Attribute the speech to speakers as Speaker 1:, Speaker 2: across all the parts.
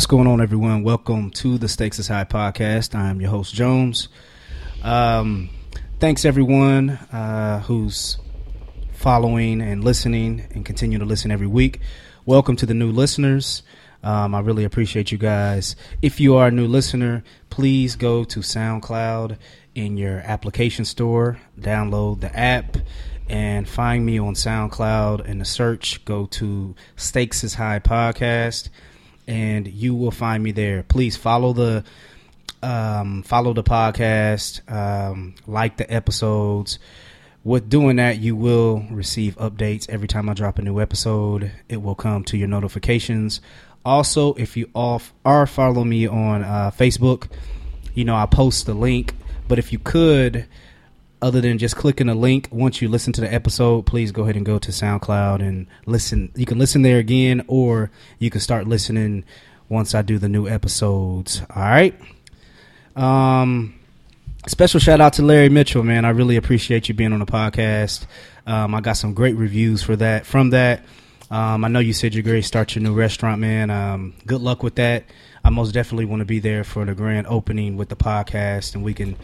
Speaker 1: What's going on, everyone? Welcome to the Stakes is High podcast. I'm your host, Jones. Um, thanks, everyone uh, who's following and listening and continue to listen every week. Welcome to the new listeners. Um, I really appreciate you guys. If you are a new listener, please go to SoundCloud in your application store, download the app, and find me on SoundCloud. In the search, go to Stakes is High podcast, and you will find me there. Please follow the um, follow the podcast, um, like the episodes. With doing that, you will receive updates every time I drop a new episode. It will come to your notifications. Also, if you off are follow me on uh, Facebook, you know I post the link. But if you could, other than just clicking a link, once you listen to the episode, please go ahead and go to SoundCloud and listen. You can listen there again, or you can start listening once I do the new episodes. All right. Um, special shout out to Larry Mitchell, man. I really appreciate you being on the podcast. Um, I got some great reviews for that. From that, um, I know you said you're going to Start your new restaurant, man. Um, good luck with that. I most definitely want to be there for the grand opening with the podcast, and we can,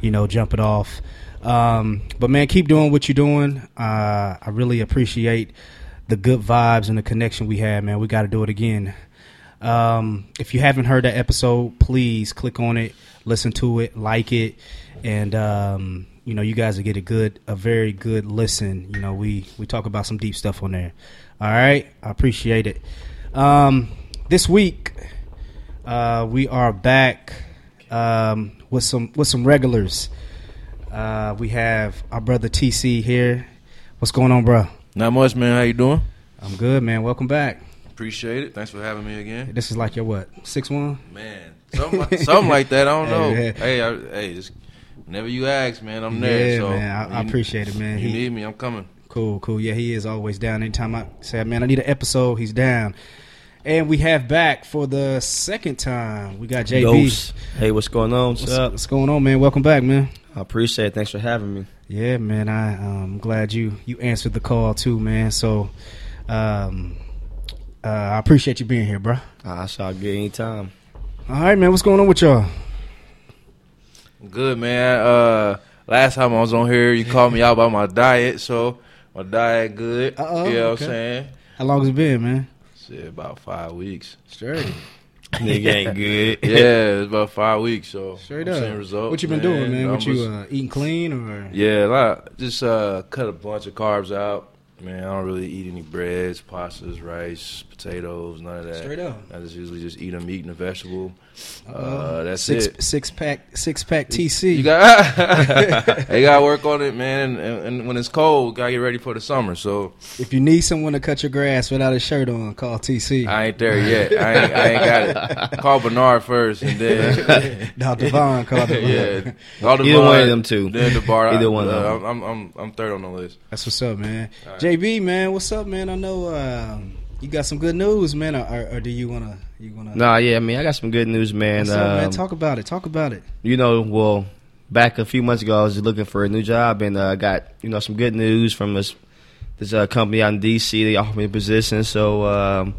Speaker 1: you know, jump it off. Um, but man, keep doing what you're doing. Uh, I really appreciate the good vibes and the connection we had, man. We got to do it again. Um, if you haven't heard that episode, please click on it, listen to it, like it, and um, you know you guys will get a good, a very good listen. You know we we talk about some deep stuff on there. All right, I appreciate it. Um, this week uh, we are back um, with some with some regulars. Uh, we have our brother TC here. What's going on, bro?
Speaker 2: Not much, man. How you doing?
Speaker 1: I'm good, man. Welcome back.
Speaker 2: Appreciate it. Thanks for having me again.
Speaker 1: This is like your what six one?
Speaker 2: Man, something like, something like that. I don't know.
Speaker 1: Hey,
Speaker 2: Hey, I, hey, just whenever you ask, man, I'm there.
Speaker 1: Yeah,
Speaker 2: so
Speaker 1: man. I, I appreciate it, man.
Speaker 2: You
Speaker 1: He-
Speaker 2: need me, I'm coming.
Speaker 1: Cool, cool. Yeah, he is always down. Anytime I say, man, I need an episode, he's down. And we have back for the second time. We got JB.
Speaker 3: Ghost. Hey, what's going on? What's,
Speaker 1: What's,
Speaker 3: up?
Speaker 1: what's going on, man? Welcome back, man.
Speaker 3: I appreciate it. Thanks for having me.
Speaker 1: Yeah, man. I, um, I'm glad you you answered the call too, man. So, um, uh, I appreciate you being here, bro.
Speaker 3: I shall get anytime.
Speaker 1: All right, man. What's going on with y'all?
Speaker 2: Good, man. Uh, last time I was on here, you called me out about my diet, so my diet good.
Speaker 1: Uh-oh,
Speaker 2: you know
Speaker 1: okay.
Speaker 2: what I'm saying?
Speaker 1: How long has it been, man?
Speaker 2: Shit, about five weeks.
Speaker 1: Straight.
Speaker 3: Nigga ain't good.
Speaker 2: Yeah, it's about five weeks. So
Speaker 1: Straight
Speaker 2: I'm
Speaker 1: up.
Speaker 2: results.
Speaker 1: what you been doing, man? What you uh, eating clean or?
Speaker 2: Yeah, a lot. Just uh, cut a bunch of carbs out. Man, I don't really eat any breads, pastas, rice, potatoes, none of that.
Speaker 1: Straight up.
Speaker 2: I just usually just eat a meat and a vegetable. Uh,
Speaker 1: Uh,
Speaker 2: that's
Speaker 1: six
Speaker 2: it.
Speaker 1: six pack six pack TC.
Speaker 2: You got they got to work on it, man. And, and when it's cold, gotta get ready for the summer. So
Speaker 1: if you need someone to cut your grass without a shirt on, call TC.
Speaker 2: I ain't there yet. I ain't, I ain't got it. Call Bernard first, and then
Speaker 1: Dr. Vaughn called it.
Speaker 2: yeah, call the
Speaker 3: Either one of them two.
Speaker 2: Then the bar.
Speaker 3: Either one of
Speaker 2: uh,
Speaker 3: them.
Speaker 2: I'm, I'm I'm third on the list.
Speaker 1: That's what's up, man.
Speaker 2: All right.
Speaker 1: JB, man, what's up, man? I know um, you got some good news, man. Or, or, do you wanna you wanna?
Speaker 3: Nah, yeah, I mean, I got some good news, man.
Speaker 1: What's up, man?
Speaker 3: Um,
Speaker 1: Talk about it. Talk about it.
Speaker 3: you know, well, back a few months ago, I was looking for a new job and uh, got you know some good news from this this uh, company out in DC. They offered me a position, so um,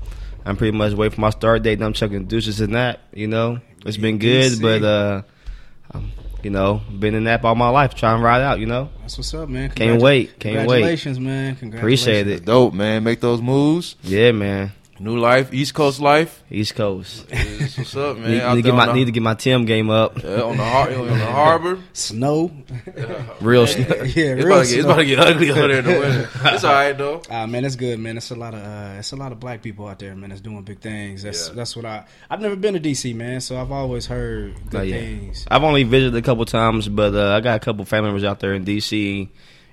Speaker 3: I'm pretty much waiting for my start date. And I'm chucking deuces in that. You know, it's been good,
Speaker 1: DC.
Speaker 3: but uh, um, you know, been in that all my life, trying to ride out. You know,
Speaker 1: That's what's up, man.
Speaker 3: can't wait, can't wait.
Speaker 1: Congratulations, man. Congratulations.
Speaker 3: Appreciate it.
Speaker 2: Dope, man. Make those moves.
Speaker 3: Yeah, man.
Speaker 2: New life, East Coast life.
Speaker 3: East Coast.
Speaker 2: That's what's up, man.
Speaker 3: need, need to get my
Speaker 2: the-
Speaker 3: need to get my Tim game up.
Speaker 2: Yeah, on the har- on the harbor.
Speaker 1: Snow.
Speaker 3: Real. Snow.
Speaker 1: Yeah,
Speaker 2: It's
Speaker 1: real
Speaker 2: about, to get, it's about to get ugly out there in the winter. It's all right though.
Speaker 1: Ah man, that's good, man. It's a lot of uh, it's a lot of black people out there, man. That's doing big things. That's
Speaker 2: Yeah.
Speaker 1: that's what I I've never been to DC, man. So I've always heard good
Speaker 3: Oh, yeah.
Speaker 1: things.
Speaker 3: I've only visited a couple times, but uh, I got a couple family members out there in DC.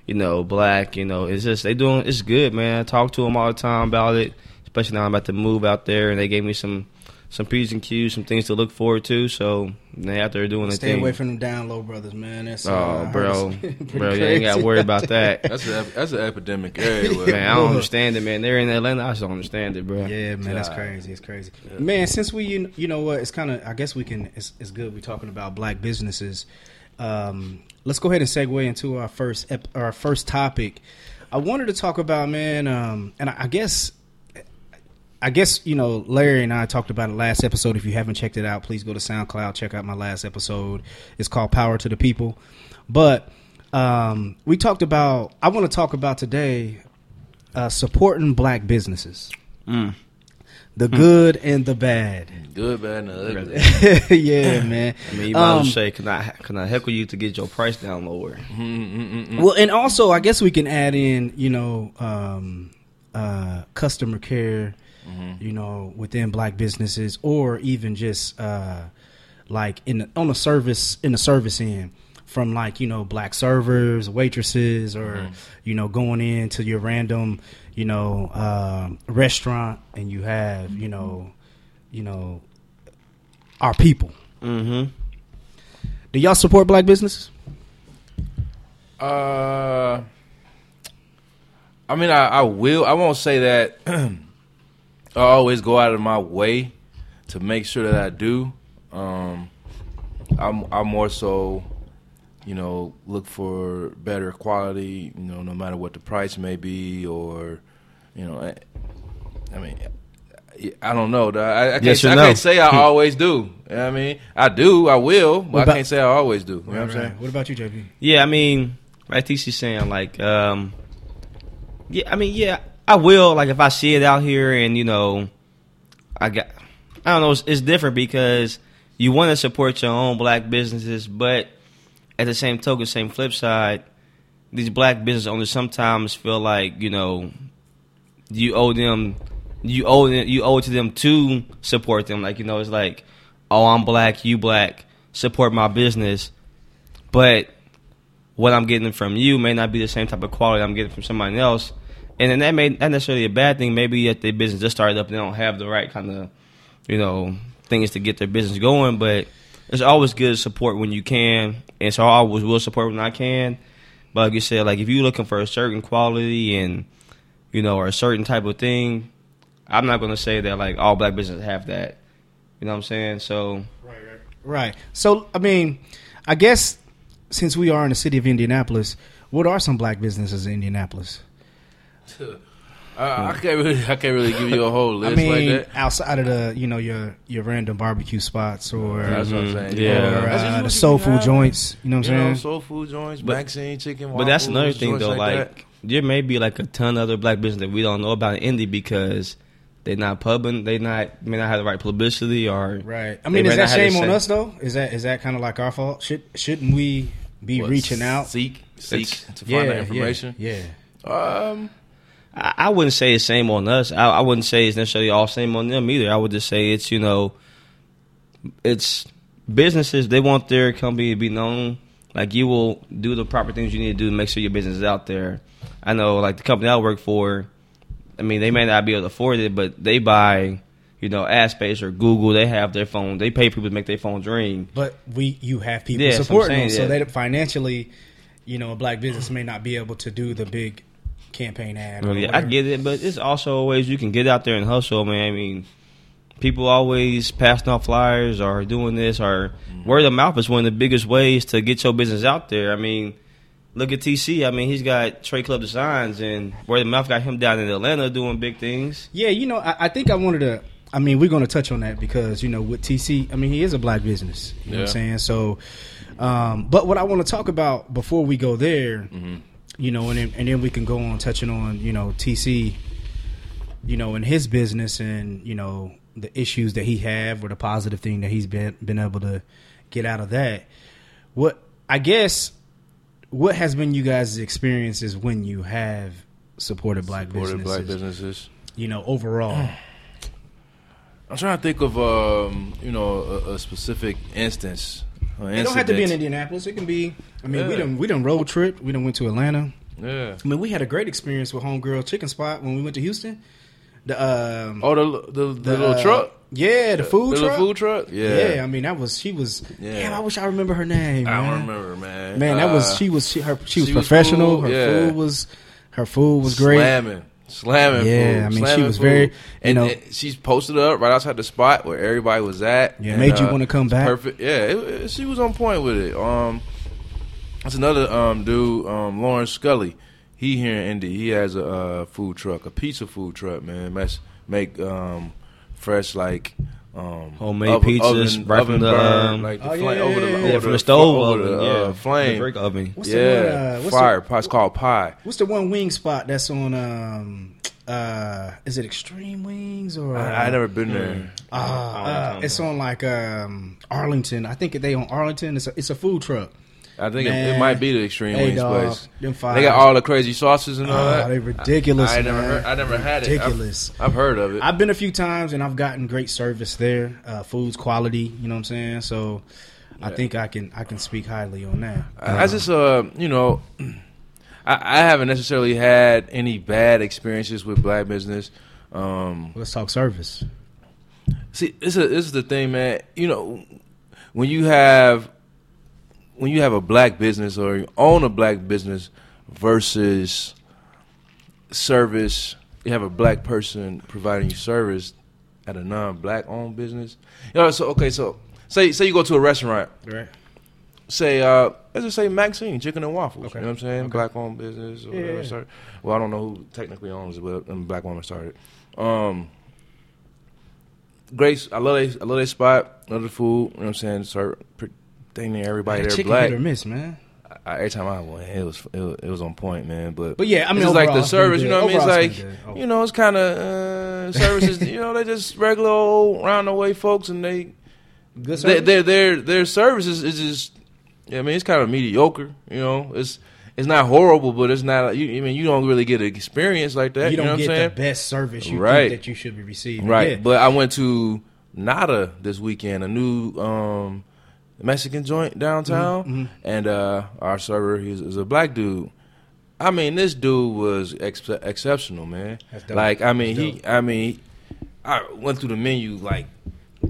Speaker 3: You know, black. You know, it's just they doing it's good, man. I talk to them all the time about it, especially now I'm about to move out there, and they gave me some some p's and q's, some things to look forward to. So they out there doing their
Speaker 1: Stay
Speaker 3: thing.
Speaker 1: away from them down low brothers, man. That's uh,
Speaker 3: oh,
Speaker 1: heard
Speaker 3: bro, bro, you ain't got to worry about that.
Speaker 2: That's a, that's an epidemic everywhere.
Speaker 3: Man, I don't understand it, man. They're in Atlanta. I just don't understand it, bro.
Speaker 1: Yeah, man, that's crazy. It's crazy, man. Since we, you, you know what, it's kind of. I guess we can. It's, it's good. We're talking about black businesses. Um, let's go ahead and segue into our first ep- our first topic. I wanted to talk about, man, um, and I, I guess I guess you know Larry and I talked about it last episode. If you haven't checked it out, please go to SoundCloud. Check out my last episode. It's called Power to the People. But um, we talked about. I want to talk about today uh, supporting black businesses,
Speaker 3: Mm.
Speaker 1: the good and the bad.
Speaker 2: Good, bad, and ugly.
Speaker 1: yeah, man.
Speaker 3: I mean, you might
Speaker 1: Um,
Speaker 3: say, can I can I heckle you to get your price down lower?
Speaker 1: Well, and also, I guess we can add in, you know, um, uh, customer care, you know, within black businesses, or even just uh, like in the, on the service in the service end, from like you know black servers, waitresses, or you know going into your random, you know, um restaurant, and you have you know, you know, our people.
Speaker 3: Mm-hmm.
Speaker 1: Do y'all support black businesses?
Speaker 2: Uh, I mean, I, I will. I won't say that. I always go out of my way to make sure that I do. Um, I'm I'm more so, you know, look for better quality. You know, no matter what the price may be, or, you know, I, I mean. I don't know. I, I, can't,
Speaker 3: Yes or
Speaker 2: I
Speaker 3: no?
Speaker 2: can't say I always do. You know what I mean, I do, I will, but
Speaker 1: What
Speaker 2: I can't say I always do. You know what I'm saying?
Speaker 1: What about you, JB?
Speaker 3: Yeah, I mean, I think she's saying, like, um, yeah, I mean, yeah, I will. Like, if I see it out here, and you know, I got, I don't know, it's, it's different because you want to support your own black businesses, but at the same token, same flip side, these black business owners sometimes feel like you know, you owe them, you owe them, you owe it to them to support them. Like, you know, it's like, oh, I'm black, you black, support my business, but what I'm getting from you may not be the same type of quality I'm getting from somebody else. And then that may not necessarily a bad thing. Maybe if their business just started up and they don't have the right kind of, you know, things to get their business going. But it's always good to support when you can. And so I always will support when I can. But like you said, like if you're looking for a certain quality and, you know, or a certain type of thing, I'm not going to say that like all black businesses have that. You know what I'm saying? So
Speaker 1: right, Right. So, I mean, I guess since we are in the city of Indianapolis, what are some black businesses in Indianapolis?
Speaker 2: Uh, I can't really, I can't really give you a whole list
Speaker 1: I mean,
Speaker 2: like that.
Speaker 1: outside of the, you know, your your random barbecue spots or
Speaker 2: That's what I'm saying.
Speaker 3: Yeah.
Speaker 1: or uh, the soul food
Speaker 2: have.
Speaker 1: joints. You know what I'm
Speaker 2: know,
Speaker 1: saying?
Speaker 2: soul food joints,
Speaker 3: But-
Speaker 2: Maxine chicken.
Speaker 3: But that's another thing though. Like,
Speaker 2: that.
Speaker 3: there may be like a ton of other black business that we don't know about in Indy because they're not pubbing, they not may not have the right publicity or
Speaker 1: right. I mean, is that shame on
Speaker 3: same-
Speaker 1: us though? Is that is that kind of like our fault? Should shouldn't we be
Speaker 2: What,
Speaker 1: reaching out?
Speaker 2: seek, seek
Speaker 3: It's-
Speaker 2: to
Speaker 1: yeah,
Speaker 2: find that information.
Speaker 1: Yeah. yeah.
Speaker 2: Um,
Speaker 3: I, I wouldn't say it's same on us. I, I wouldn't say it's necessarily all same on them either. I would just say it's you know, it's businesses. They want their company to be known. Like you will do the proper things you need to do to make sure your business is out there. I know, like the company I work for. I mean, they may not be able to afford it, but they buy, you know, ad space or Google. They have their phone. They pay people to make their phones ring.
Speaker 1: But we, you have people
Speaker 3: Yeah, that's what I'm
Speaker 1: supporting them, so
Speaker 3: yeah.
Speaker 1: that financially, you know, a black business may not be able to do the big campaign ad.
Speaker 3: Well, yeah, I get it, but it's also ways you can get out there and hustle, man. I mean, people always passing out flyers or doing this or word of mouth is one of the biggest ways to get your business out there. I mean, look at TC. I mean, he's got Trey Club Designs and word of mouth got him down in Atlanta doing big things.
Speaker 1: Yeah, you know, I, I think I wanted to. I mean, we're going to touch on that because you know, with TC, I mean, he is a black business. You know what I'm saying? So, um, but what I want to talk about before we go there, you know, and then, and then we can go on touching on you know TC, you know, in his business and you know the issues that he have or the positive thing that he's been been able to get out of that. What I guess, what has been you guys' experiences when you have supported black
Speaker 2: supported
Speaker 1: businesses?
Speaker 2: black businesses.
Speaker 1: You know, overall.
Speaker 2: I'm trying to think of um, you know a, a specific instance. Or
Speaker 1: It don't have to be in. Indianapolis. It can be. I mean, we
Speaker 2: Yeah.
Speaker 1: done we done road trip. We done went to Atlanta.
Speaker 2: Yeah.
Speaker 1: I mean, we had a great experience with Homegirl Chicken Spot when we went to Houston. The um,
Speaker 2: Oh, the the, the, little
Speaker 1: uh,
Speaker 2: truck.
Speaker 1: yeah, the food
Speaker 2: the
Speaker 1: truck.
Speaker 2: little food truck.
Speaker 1: yeah.
Speaker 2: Yeah.
Speaker 1: I mean that was she was.
Speaker 2: Yeah.
Speaker 1: Damn, I wish I remember her name.
Speaker 2: I don't remember, man.
Speaker 1: Man, that was
Speaker 2: Uh,
Speaker 1: she was she her she was
Speaker 2: she was
Speaker 1: professional.
Speaker 2: cool,
Speaker 1: her
Speaker 2: yeah.
Speaker 1: food was her food was great.
Speaker 2: Slamming. Slamming.
Speaker 1: Yeah,
Speaker 2: food,
Speaker 1: I mean, she was
Speaker 2: food.
Speaker 1: very, you
Speaker 2: and,
Speaker 1: know-
Speaker 2: and she's posted up right outside the spot where everybody was at.
Speaker 1: Yeah,
Speaker 2: and,
Speaker 1: made you
Speaker 2: uh,
Speaker 1: wanna come back.
Speaker 2: Perfect. Yeah, it, it- she was on point with it. Um, that's another um dude, um Lawrence Scully. He here in Indy. He has a uh, food truck, a pizza food truck. Man, Mex- make um, fresh like um,
Speaker 3: Homemade
Speaker 2: oven-
Speaker 3: pizzas
Speaker 2: oven-
Speaker 3: right from the,
Speaker 2: burn,
Speaker 3: um,
Speaker 2: like the
Speaker 1: Oh,
Speaker 2: flame
Speaker 1: yeah,
Speaker 2: over the
Speaker 1: yeah,
Speaker 2: over
Speaker 3: Yeah,
Speaker 1: yeah.
Speaker 3: from the stove
Speaker 2: over the,
Speaker 3: yeah,
Speaker 2: uh, flame.
Speaker 3: the brick oven.
Speaker 1: What's the
Speaker 2: yeah,
Speaker 1: one, uh, what's
Speaker 2: fire.
Speaker 1: The,
Speaker 2: It's called pie.
Speaker 1: what's the one wing spot that's on? Um, uh, is it Extreme Wings or?
Speaker 2: I, I never been there.
Speaker 1: Uh,
Speaker 3: I don't know
Speaker 1: uh,
Speaker 3: what you're talking
Speaker 1: it's on like um, Arlington. I think they on Arlington. It's a, it's a food truck.
Speaker 2: I think it, it might be the Extreme
Speaker 1: Hey,
Speaker 2: Wings
Speaker 1: dog,
Speaker 2: place.
Speaker 1: them fire.
Speaker 2: They got all the crazy sauces and all
Speaker 1: Oh,
Speaker 2: that.
Speaker 1: they ridiculous.
Speaker 2: I, I never heard. I never had it.
Speaker 1: Ridiculous.
Speaker 2: I've, I've heard of it.
Speaker 1: I've been a few times and I've gotten great service there. Uh, food's quality. You know what I'm saying? So I think I can I can speak highly on that.
Speaker 2: I I just, uh, you know, I, I haven't necessarily had any bad experiences with black business. Um,
Speaker 1: Let's talk service.
Speaker 2: see, this is this is the thing, man. You know, when you have when you have a black business or you own a black business versus service, you have a black person providing you service at a non-black owned business. You know, so okay, so say say you go to a restaurant
Speaker 1: Right.
Speaker 2: say uh let's just say Maxine Chicken and Waffles.
Speaker 1: Okay.
Speaker 2: You know what I'm saying?
Speaker 1: Okay.
Speaker 2: Black owned business or
Speaker 1: Yeah,
Speaker 2: whatever started. Well, I don't know who technically owns it, but a black woman started. Um Grace, I love they I love their spot, love the food, you know what I'm saying? Serve dang near everybody there black.
Speaker 1: hit or miss, man.
Speaker 2: I, every time I went, it was it was, on point, man. But
Speaker 1: But yeah, I mean,
Speaker 2: it's like the service, you know what I mean? It's like.
Speaker 1: Oh.
Speaker 2: you know, it's kind of uh, services. you know, they just regular old round the way folks, and they
Speaker 1: Good
Speaker 2: their their their, their services is just. I mean, it's kind of mediocre. You know, it's it's not horrible, but it's not. You, I mean, you don't really get an experience like that.
Speaker 1: you
Speaker 2: You,
Speaker 1: don't
Speaker 2: know what I'm
Speaker 1: get
Speaker 2: saying?
Speaker 1: the best service you
Speaker 2: Right.
Speaker 1: think that you should be receiving.
Speaker 2: Right.
Speaker 1: Yeah.
Speaker 2: But I went to Nada this weekend, a new um, Mexican joint downtown,
Speaker 1: Mhm, mhm.
Speaker 2: and uh, our server is, is a black dude. I mean, this dude was ex- exceptional, man. Like, I mean, he, I mean, I went through the menu like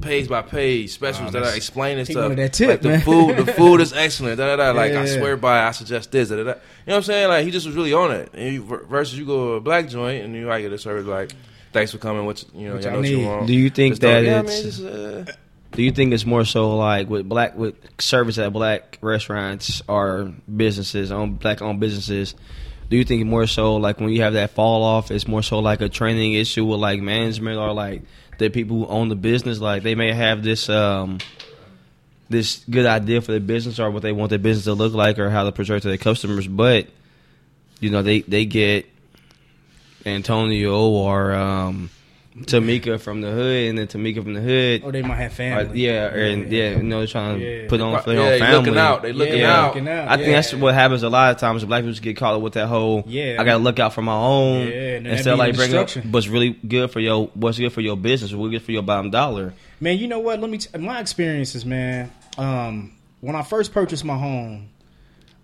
Speaker 2: page by page, specials
Speaker 1: Wow,
Speaker 2: that I
Speaker 1: that's-
Speaker 2: explain and stuff.
Speaker 1: that tip,
Speaker 2: like the
Speaker 1: man.
Speaker 2: food, the food is excellent. Da, da, da. Like
Speaker 1: Yeah,
Speaker 2: I
Speaker 1: yeah.
Speaker 2: swear by, I suggest this. Da, da, da. You know what I'm saying? Like he just was really on it. And you, versus you go to a black joint and you might get a service like, "Thanks for coming. What you know,
Speaker 1: What y'all
Speaker 2: know what you want."
Speaker 3: Do you think
Speaker 2: throw-
Speaker 3: that
Speaker 2: yeah,
Speaker 3: it's-
Speaker 2: man, just, uh,
Speaker 3: Do you think it's more so like with black with service at black restaurants or businesses on black owned businesses? Do you think more so like when you have that fall off, it's more so like a training issue with like management or like the people who own the business? Like they may have this um this good idea for the business or what they want their business to look like or how to portray to their customers, but you know they they get Antonio or um, Tamika from the hood, and then Tamika from the hood
Speaker 1: or they might have family.
Speaker 3: yeah, and yeah, you know, they're trying to
Speaker 1: Yeah.
Speaker 3: put on for
Speaker 2: yeah,
Speaker 3: their own
Speaker 2: they
Speaker 3: family.
Speaker 2: looking out. They looking
Speaker 1: Yeah,
Speaker 2: out.
Speaker 1: looking out.
Speaker 3: I think
Speaker 1: yeah.
Speaker 3: that's what happens a lot of times. Black people get caught up with that whole.
Speaker 1: Yeah.
Speaker 3: I gotta look out for my own.
Speaker 1: Yeah, and
Speaker 3: instead of like
Speaker 1: the
Speaker 3: bringing up
Speaker 1: destruction.
Speaker 3: what's really good for your what's good for your business, what's good for your bottom dollar.
Speaker 1: Man, you know what? Let me. T- my experiences, man. Um, when I first purchased my home,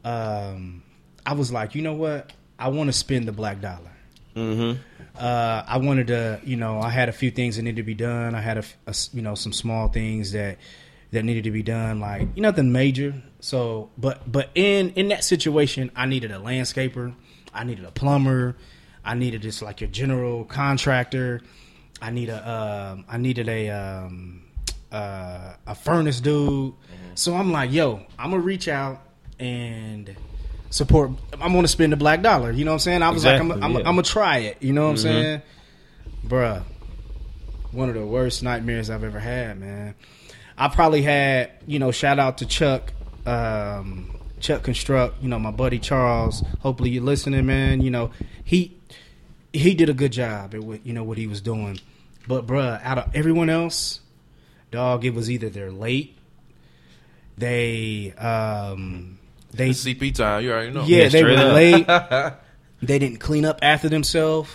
Speaker 1: um, I was like, you know what? I want to spend the black dollar.
Speaker 3: Mm-hmm.
Speaker 1: Uh, I wanted to, you know, I had a few things that needed to be done. I had a, a you know, some small things that that needed to be done, like nothing major. So, but but in in that situation, I needed a landscaper, I needed a plumber, I needed just like your general contractor. I need a, um, I needed a, um, uh, a furnace dude. So I'm like, yo, I'm gonna reach out and support. I'm gonna spend the black dollar. You know what I'm saying? I was like, I'm,
Speaker 3: Exactly,
Speaker 1: I'm,
Speaker 3: yeah.
Speaker 1: I'm gonna try it. You know what I'm
Speaker 3: Mhm.
Speaker 1: saying, bruh? One of the worst nightmares I've ever had, man. I probably had, you know, shout out to Chuck, um, Chuck Construct. You know, my buddy Charles. Hopefully you're listening, man. You know, he he did a good job at what you know what he was doing. But bruh, out of everyone else, dog, it was either they're late, they um they
Speaker 2: It's CP time. You already know.
Speaker 1: yeah,
Speaker 3: Yeah,
Speaker 1: they were
Speaker 3: up.
Speaker 1: late. they didn't clean up after themselves.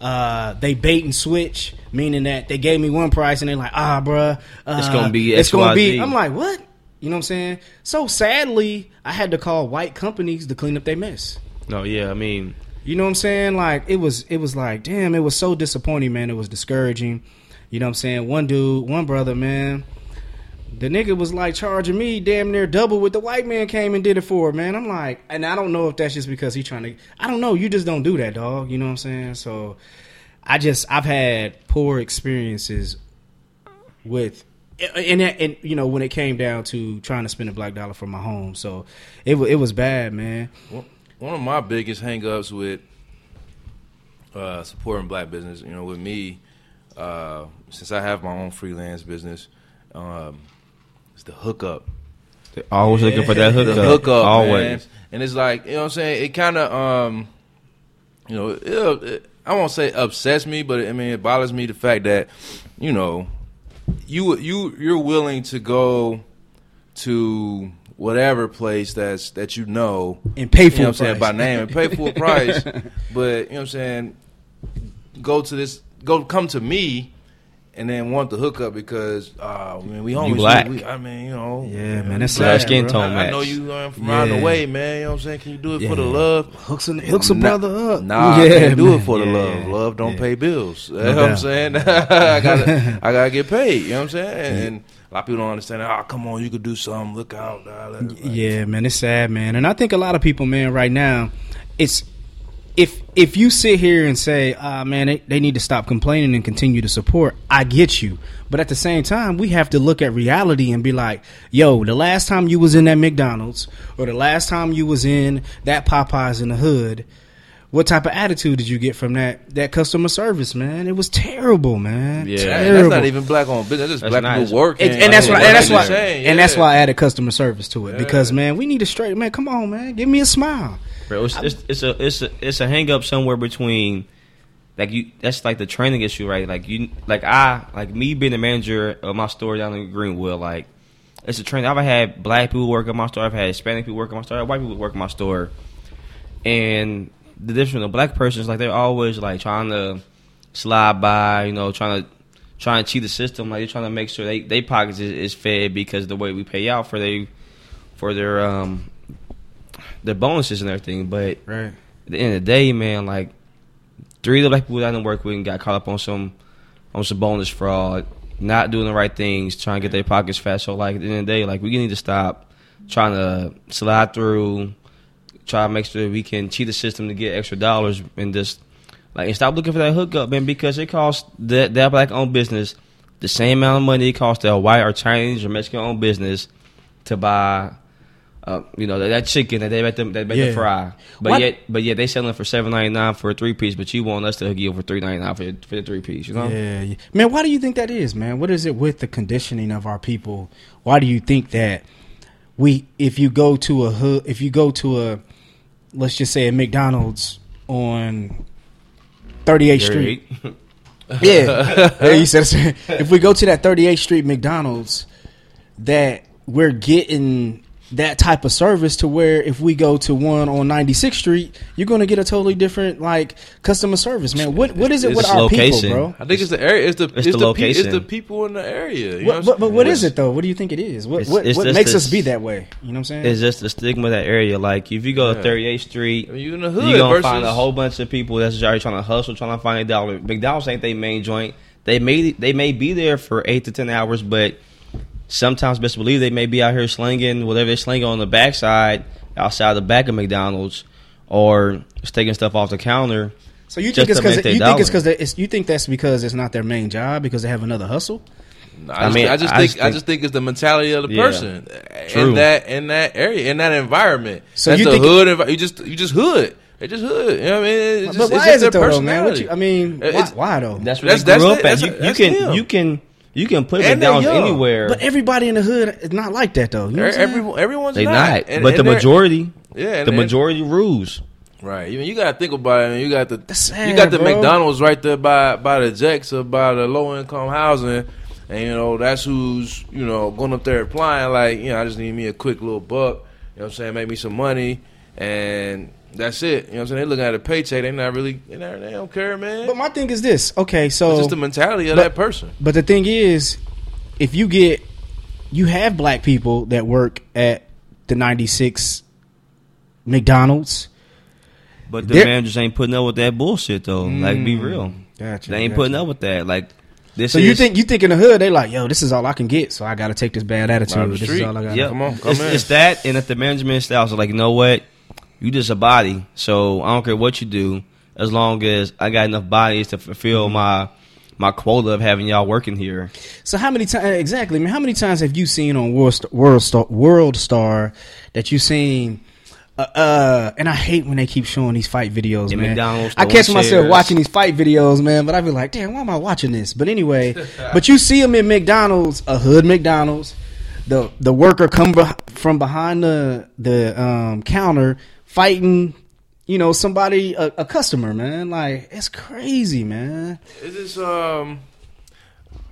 Speaker 1: Uh, they bait and switch, meaning that they gave me one price and they're like, ah, bruh, uh,
Speaker 3: It's gonna be
Speaker 1: it's gonna be.
Speaker 3: XYZ.
Speaker 1: I'm like, what? You know what I'm saying? So sadly, I had to call white companies to clean up their mess.
Speaker 3: No, yeah, I mean,
Speaker 1: You know what I'm saying? Like it was it was like, damn, it was so disappointing, man. It was discouraging. You know what I'm saying? One dude, one brother, man, the nigga was like charging me damn near double what the white man came and did it for, man. I'm like, and I don't know if that's just because he trying to I don't know, you just don't do that, dog. You know what I'm saying? So I just I've had poor experiences with and, and you know when it came down to trying to spend a black dollar for my home, so it it was bad, man.
Speaker 2: One- of my biggest hangups with uh, supporting black business, you know, with me, uh, since I have my own freelance business, um, the hookup.
Speaker 3: They're always looking for that hookup.
Speaker 2: The hookup,
Speaker 3: always.
Speaker 2: man. And it's like you know what I'm saying. It kind of um, you know, it, it, I won't say upsets me, but I mean it bothers me the fact that you know you you you're willing to go to whatever place that's that you know
Speaker 1: And pay
Speaker 2: you
Speaker 1: for
Speaker 2: know what I'm saying by name and pay full price, but you know what I'm saying go to this go come to me. And then want the hookup because uh, I mean, we homies.
Speaker 3: black.
Speaker 2: We, I mean, you know,
Speaker 1: Yeah, man, that's
Speaker 3: Black
Speaker 1: sad,
Speaker 3: skin
Speaker 1: bro.
Speaker 3: tone
Speaker 2: I, I know
Speaker 3: match.
Speaker 2: you um, from around the
Speaker 1: Yeah.
Speaker 2: way, man. You know what I'm saying? Can you do it for the love?
Speaker 1: Hooks a, hooks a
Speaker 2: Nah-
Speaker 1: brother up.
Speaker 2: Nah, I can't do it for the
Speaker 1: yeah,
Speaker 2: love. Love don't
Speaker 1: yeah.
Speaker 2: pay bills. You know what I'm saying? I gotta, I gotta get paid. You know what I'm saying? And a lot of people don't understand. Oh, come on, you could do something. Look out, dog. Like,
Speaker 1: Yeah, man, it's sad, man. And I think a lot of people, man, right now, it's if if you sit here and say, ah, man, they, they need to stop complaining and continue to support, I get you. But at the same time, we have to look at reality and be like, yo, the last time you was in that McDonald's or the last time you was in that Popeyes in the hood, what type of attitude did you get from that that customer service, man? It was terrible, man.
Speaker 3: Yeah.
Speaker 2: That-
Speaker 1: terrible.
Speaker 2: that's not even black on business. That's just
Speaker 3: That's
Speaker 2: black
Speaker 3: nice.
Speaker 2: people working.
Speaker 1: And, and that's
Speaker 2: I mean,
Speaker 1: what, and that's why,
Speaker 2: just
Speaker 1: and that's why I added customer service to it
Speaker 2: Yeah.
Speaker 1: because man, we need a straight man. Come on, man, give me a smile.
Speaker 3: Bro, it's, it's, it's a it's a it's a hang up somewhere between like you that's like the training issue, right? Like you like I like me being the manager of my store down in Greenwood, like it's a training. I've had black people work at my store, I've had Hispanic people work at my store, I've had white people work at my store. And the difference with a black person is like they're always like trying to slide by, you know, trying to trying to cheat the system, like they're trying to make sure they they pockets is, is fed because the way we pay out for they for their um their bonuses and everything. But
Speaker 1: Right.
Speaker 3: at the end of the day, man, like three of the black people that I didn't work with and got caught up on some on some bonus fraud, not doing the right things, trying to get their pockets fat. So like at the end of the day, like we need to stop trying to slide through, try to make sure we can cheat the system to get extra dollars and just like and stop looking for that hookup, man, because it costs that that black owned business the same amount of money it costs that white or Chinese or Mexican owned business to buy uh, you know that, that chicken that they make them they make
Speaker 1: Yeah.
Speaker 3: them fry, but
Speaker 1: What-
Speaker 3: yet but yet they selling for seven ninety nine for a three piece, but you want us to hook you for three ninety nine for for the three piece, you know?
Speaker 1: Yeah, yeah, man. Why do you think that is, man? What is it with the conditioning of our people? Why do you think that we, if you go to a hood, if you go to a, let's just say a McDonald's on 38th Street, yeah, yeah, you said if we go to that 38th Street McDonald's, that we're getting that type of service to where if we go to one on 96th Street, you're going to get a totally different like customer service, man. What what is it
Speaker 3: It's
Speaker 1: with our
Speaker 3: location.
Speaker 1: people, bro?
Speaker 2: I think it's the area. It's the it's,
Speaker 3: the
Speaker 2: the, pe-
Speaker 3: location.
Speaker 2: it's the people in the area. You
Speaker 1: What,
Speaker 2: know
Speaker 1: but, but what
Speaker 2: I'm
Speaker 1: is
Speaker 2: saying?
Speaker 1: it though? What do you think it is? What
Speaker 3: It's-
Speaker 1: what,
Speaker 3: it's
Speaker 1: what makes
Speaker 3: this-
Speaker 1: us be that way? You know what I'm saying?
Speaker 3: It's just the stigma of that area. Like if you go to thirty eighth Street,
Speaker 2: I mean, you in the hood
Speaker 3: you're gonna
Speaker 2: versus
Speaker 3: find a whole bunch of people that's already trying to hustle, trying to find a dollar. McDonald's ain't they main joint. They may they may be there for eight to ten hours, but sometimes best believe they may be out here slinging whatever they're slinging on the backside outside the back of McDonald's or just taking stuff off the counter.
Speaker 1: so you think it's because you think it's because it's you think that's because it's not their main job because they have another hustle.
Speaker 2: No,
Speaker 3: I
Speaker 2: I, just,
Speaker 3: mean,
Speaker 2: I just
Speaker 3: I
Speaker 2: think,
Speaker 3: just
Speaker 2: I
Speaker 3: think-
Speaker 2: just think it's the mentality of the
Speaker 3: Yeah.
Speaker 2: person
Speaker 3: True.
Speaker 2: in that in that area in that environment.
Speaker 1: So
Speaker 2: That's
Speaker 1: you
Speaker 2: the
Speaker 1: think-
Speaker 2: hood. envi- you just you just hood. They just hood. You know what I mean? It's just,
Speaker 1: but
Speaker 2: it's
Speaker 1: why
Speaker 2: just
Speaker 1: is it
Speaker 2: their
Speaker 1: though, though, man?
Speaker 2: Personality.
Speaker 1: you, I mean, why,
Speaker 2: It's-
Speaker 1: why though?
Speaker 3: That's where
Speaker 2: That's-
Speaker 3: they grew
Speaker 2: that's
Speaker 3: up
Speaker 2: the-
Speaker 3: at.
Speaker 2: that's-
Speaker 3: You, you
Speaker 2: that's
Speaker 3: can
Speaker 2: them.
Speaker 3: you can you can put
Speaker 2: And they're
Speaker 3: McDonald's
Speaker 2: young.
Speaker 3: anywhere.
Speaker 1: but everybody in the hood is not like that though. You know what I'm?
Speaker 2: Everyone, everyone's
Speaker 3: they
Speaker 2: not.
Speaker 3: not.
Speaker 2: And-
Speaker 3: but
Speaker 2: and
Speaker 3: the majority,
Speaker 2: yeah, and-
Speaker 3: the
Speaker 2: and-
Speaker 3: majority rules.
Speaker 2: Right. You, you got to think about it. I mean, you got the
Speaker 1: sad,
Speaker 2: you got the
Speaker 1: bro.
Speaker 2: McDonald's right there by by the Jacks or by the low income housing, and you know that's who's you know going up there applying. Like you know, I just need me a quick little buck. You know what I'm saying? Make me some money, and that's it. You know what I'm saying? They looking at a paycheck. They not really. They, not, they don't care, man.
Speaker 1: But my thing is this. Okay, so
Speaker 2: it's just the mentality of
Speaker 1: but-
Speaker 2: that person.
Speaker 1: But the thing is, if you get, you have black people that work at the 96 McDonald's.
Speaker 3: But the
Speaker 1: They're-
Speaker 3: managers ain't putting up with that bullshit though. like, be mm. real.
Speaker 1: Gotcha.
Speaker 3: They ain't
Speaker 1: gotcha.
Speaker 3: putting up with that. Like, this
Speaker 1: So
Speaker 3: is,
Speaker 1: you think you think in the hood they like, yo, this is all I can get, so I got to take this bad attitude.
Speaker 2: Out
Speaker 1: This is all I got.
Speaker 3: Yep.
Speaker 2: Come on, come
Speaker 3: it's,
Speaker 2: in.
Speaker 3: it's that, and if the management styles are like, you know what, you just a body, so I don't care what you do, as long as I got enough bodies to fulfill my my quota of having y'all working here.
Speaker 1: So how many times exactly? I mean, how many times have you seen on World Star, World Star, World Star that you seen Uh, uh, and I hate when they keep showing these fight videos, man.
Speaker 3: McDonald's
Speaker 1: I catch myself
Speaker 3: chairs.
Speaker 1: watching these fight videos, man. But I be like, damn, why am I watching this? But anyway, but you see them in McDonald's, a hood McDonald's. The the worker come from behind the the um, counter fighting, you know, somebody a, a customer, man. Like it's crazy, man.
Speaker 2: It's just um,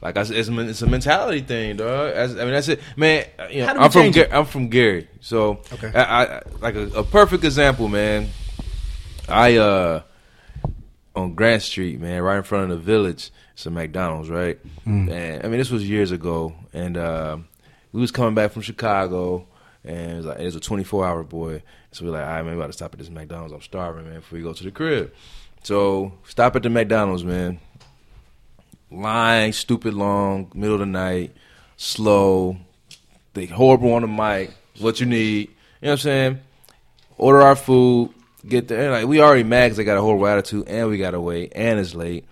Speaker 2: like I said, it's, a it's a mentality thing, dog. As, I mean, that's it, man. You know,
Speaker 1: How do we
Speaker 2: I'm from Ga- I'm from Gary, so
Speaker 1: Okay.
Speaker 2: I, I like a, a perfect example, man. I uh on Grant Street, man, right in front of the village. It's a McDonald's, right?
Speaker 1: Mm.
Speaker 2: And I mean, this was years ago, and uh, we was coming back from Chicago, and it was like it was a 24 hour boy. So we are like, all right, man, we got to stop at this McDonald's. I'm starving, man, before we go to the crib. So stop at the McDonald's, man. Line, stupid long, middle of the night, slow. They horrible on the mic. What you need, you know what I'm saying? Order our food, get there. Like we already mad because they got a horrible attitude, and we gotta wait, and it's late.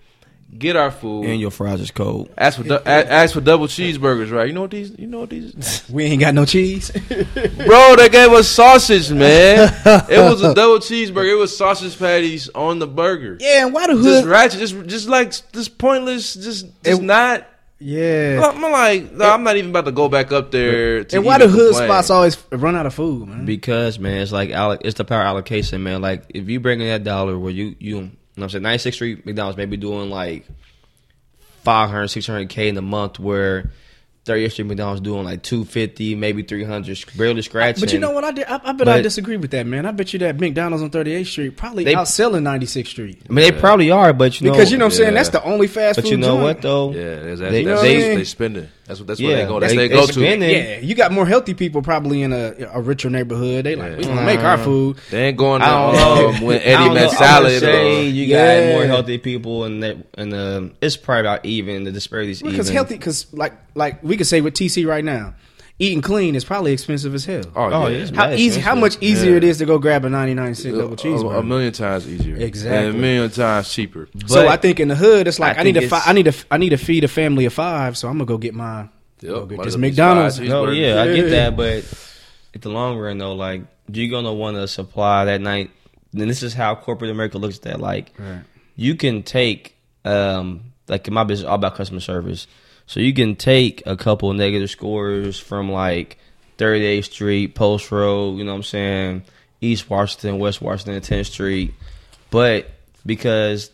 Speaker 2: Get our food.
Speaker 3: And your fries is cold.
Speaker 2: Ask for du- a- ask for double cheeseburgers, right? You know what these? You know what these?
Speaker 1: We ain't got no cheese.
Speaker 2: Bro, they gave us sausage, man. it was a double cheeseburger. It was sausage patties on the burger.
Speaker 1: yeah, and why the
Speaker 2: Just
Speaker 1: hood?
Speaker 2: ratchet, just just like just pointless, just just
Speaker 1: It-
Speaker 2: not.
Speaker 1: Yeah.
Speaker 2: I'm like, no, I'm not even about to go back up there. To
Speaker 1: And why the hood
Speaker 2: complain.
Speaker 1: spots always run out of food, man?
Speaker 3: Because man, it's like alloc- it's the power allocation, man. Like if you bring in that dollar where you you, you know what I'm saying 96th Street McDonald's maybe doing like 500 600 k in a month where 30th Street McDonald's doing like 250 maybe 300 barely scratching.
Speaker 1: But you know what? I did. I, I bet I disagree with that, man. I bet you that McDonald's on 38th Street probably
Speaker 3: They-
Speaker 1: outselling 96th Street
Speaker 3: I mean they probably are, but you know
Speaker 1: because you know what I'm saying. That's the only fast
Speaker 3: But
Speaker 1: food.
Speaker 3: you know
Speaker 1: joint.
Speaker 3: what though?
Speaker 2: Yeah, that's, that's,
Speaker 3: They-
Speaker 2: that's,
Speaker 1: they-
Speaker 2: they, they spending. That's what that's where they go. That's
Speaker 3: they-
Speaker 2: they,
Speaker 3: they
Speaker 2: go to.
Speaker 3: spending.
Speaker 1: Yeah, you got more healthy people probably in a, a richer neighborhood. They like
Speaker 2: Yeah.
Speaker 1: we gonna make our food.
Speaker 2: They ain't going to
Speaker 3: I don't know.
Speaker 2: um, when Eddie
Speaker 3: don't.
Speaker 2: Met Salad.
Speaker 3: say
Speaker 2: Or,
Speaker 3: you
Speaker 1: Yeah.
Speaker 3: got more healthy people, and that, and um, it's probably about even. The disparities
Speaker 1: Because
Speaker 3: even.
Speaker 1: healthy, because like like we could say with TC right now, eating clean is probably expensive as hell.
Speaker 2: oh,
Speaker 3: Oh,
Speaker 2: yeah.
Speaker 3: yeah, it's
Speaker 1: how
Speaker 3: mad
Speaker 1: easy? How much easier
Speaker 2: Yeah.
Speaker 1: it is to go grab a 99 cent double
Speaker 2: a,
Speaker 1: cheeseburger?
Speaker 2: a million times easier.
Speaker 1: Exactly.
Speaker 2: And a million times cheaper.
Speaker 1: so I think in the hood, it's like
Speaker 3: I
Speaker 1: I, need to fi- I need to I need to feed a family of five, so I'm gonna go get my
Speaker 2: Yep,
Speaker 1: go get this
Speaker 2: as well be
Speaker 1: McDonald's.
Speaker 2: five
Speaker 3: No, yeah, I get that, but at the long run, though, like do you're gonna want to supply that night. And this is how corporate America looks at that. Like,
Speaker 1: Right.
Speaker 3: you can take, um, like in my business, all about customer service. So you can take a couple negative scores from like 38th Street, Post Road, you know what I'm saying, East Washington, West Washington, 10th Street, but because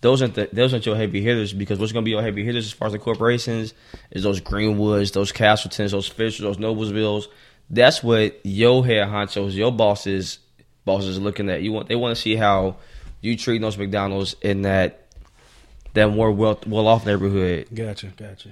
Speaker 3: those aren't the, those aren't your heavy hitters because what's going to be your heavy hitters as far as the corporations is those Greenwoods, those Castletons, those Fishers, those Noblesvilles. That's what your head honchos, your bosses, bosses are looking at. You want they want to see how you treat those McDonald's in that that more well well off neighborhood.
Speaker 1: Gotcha, gotcha.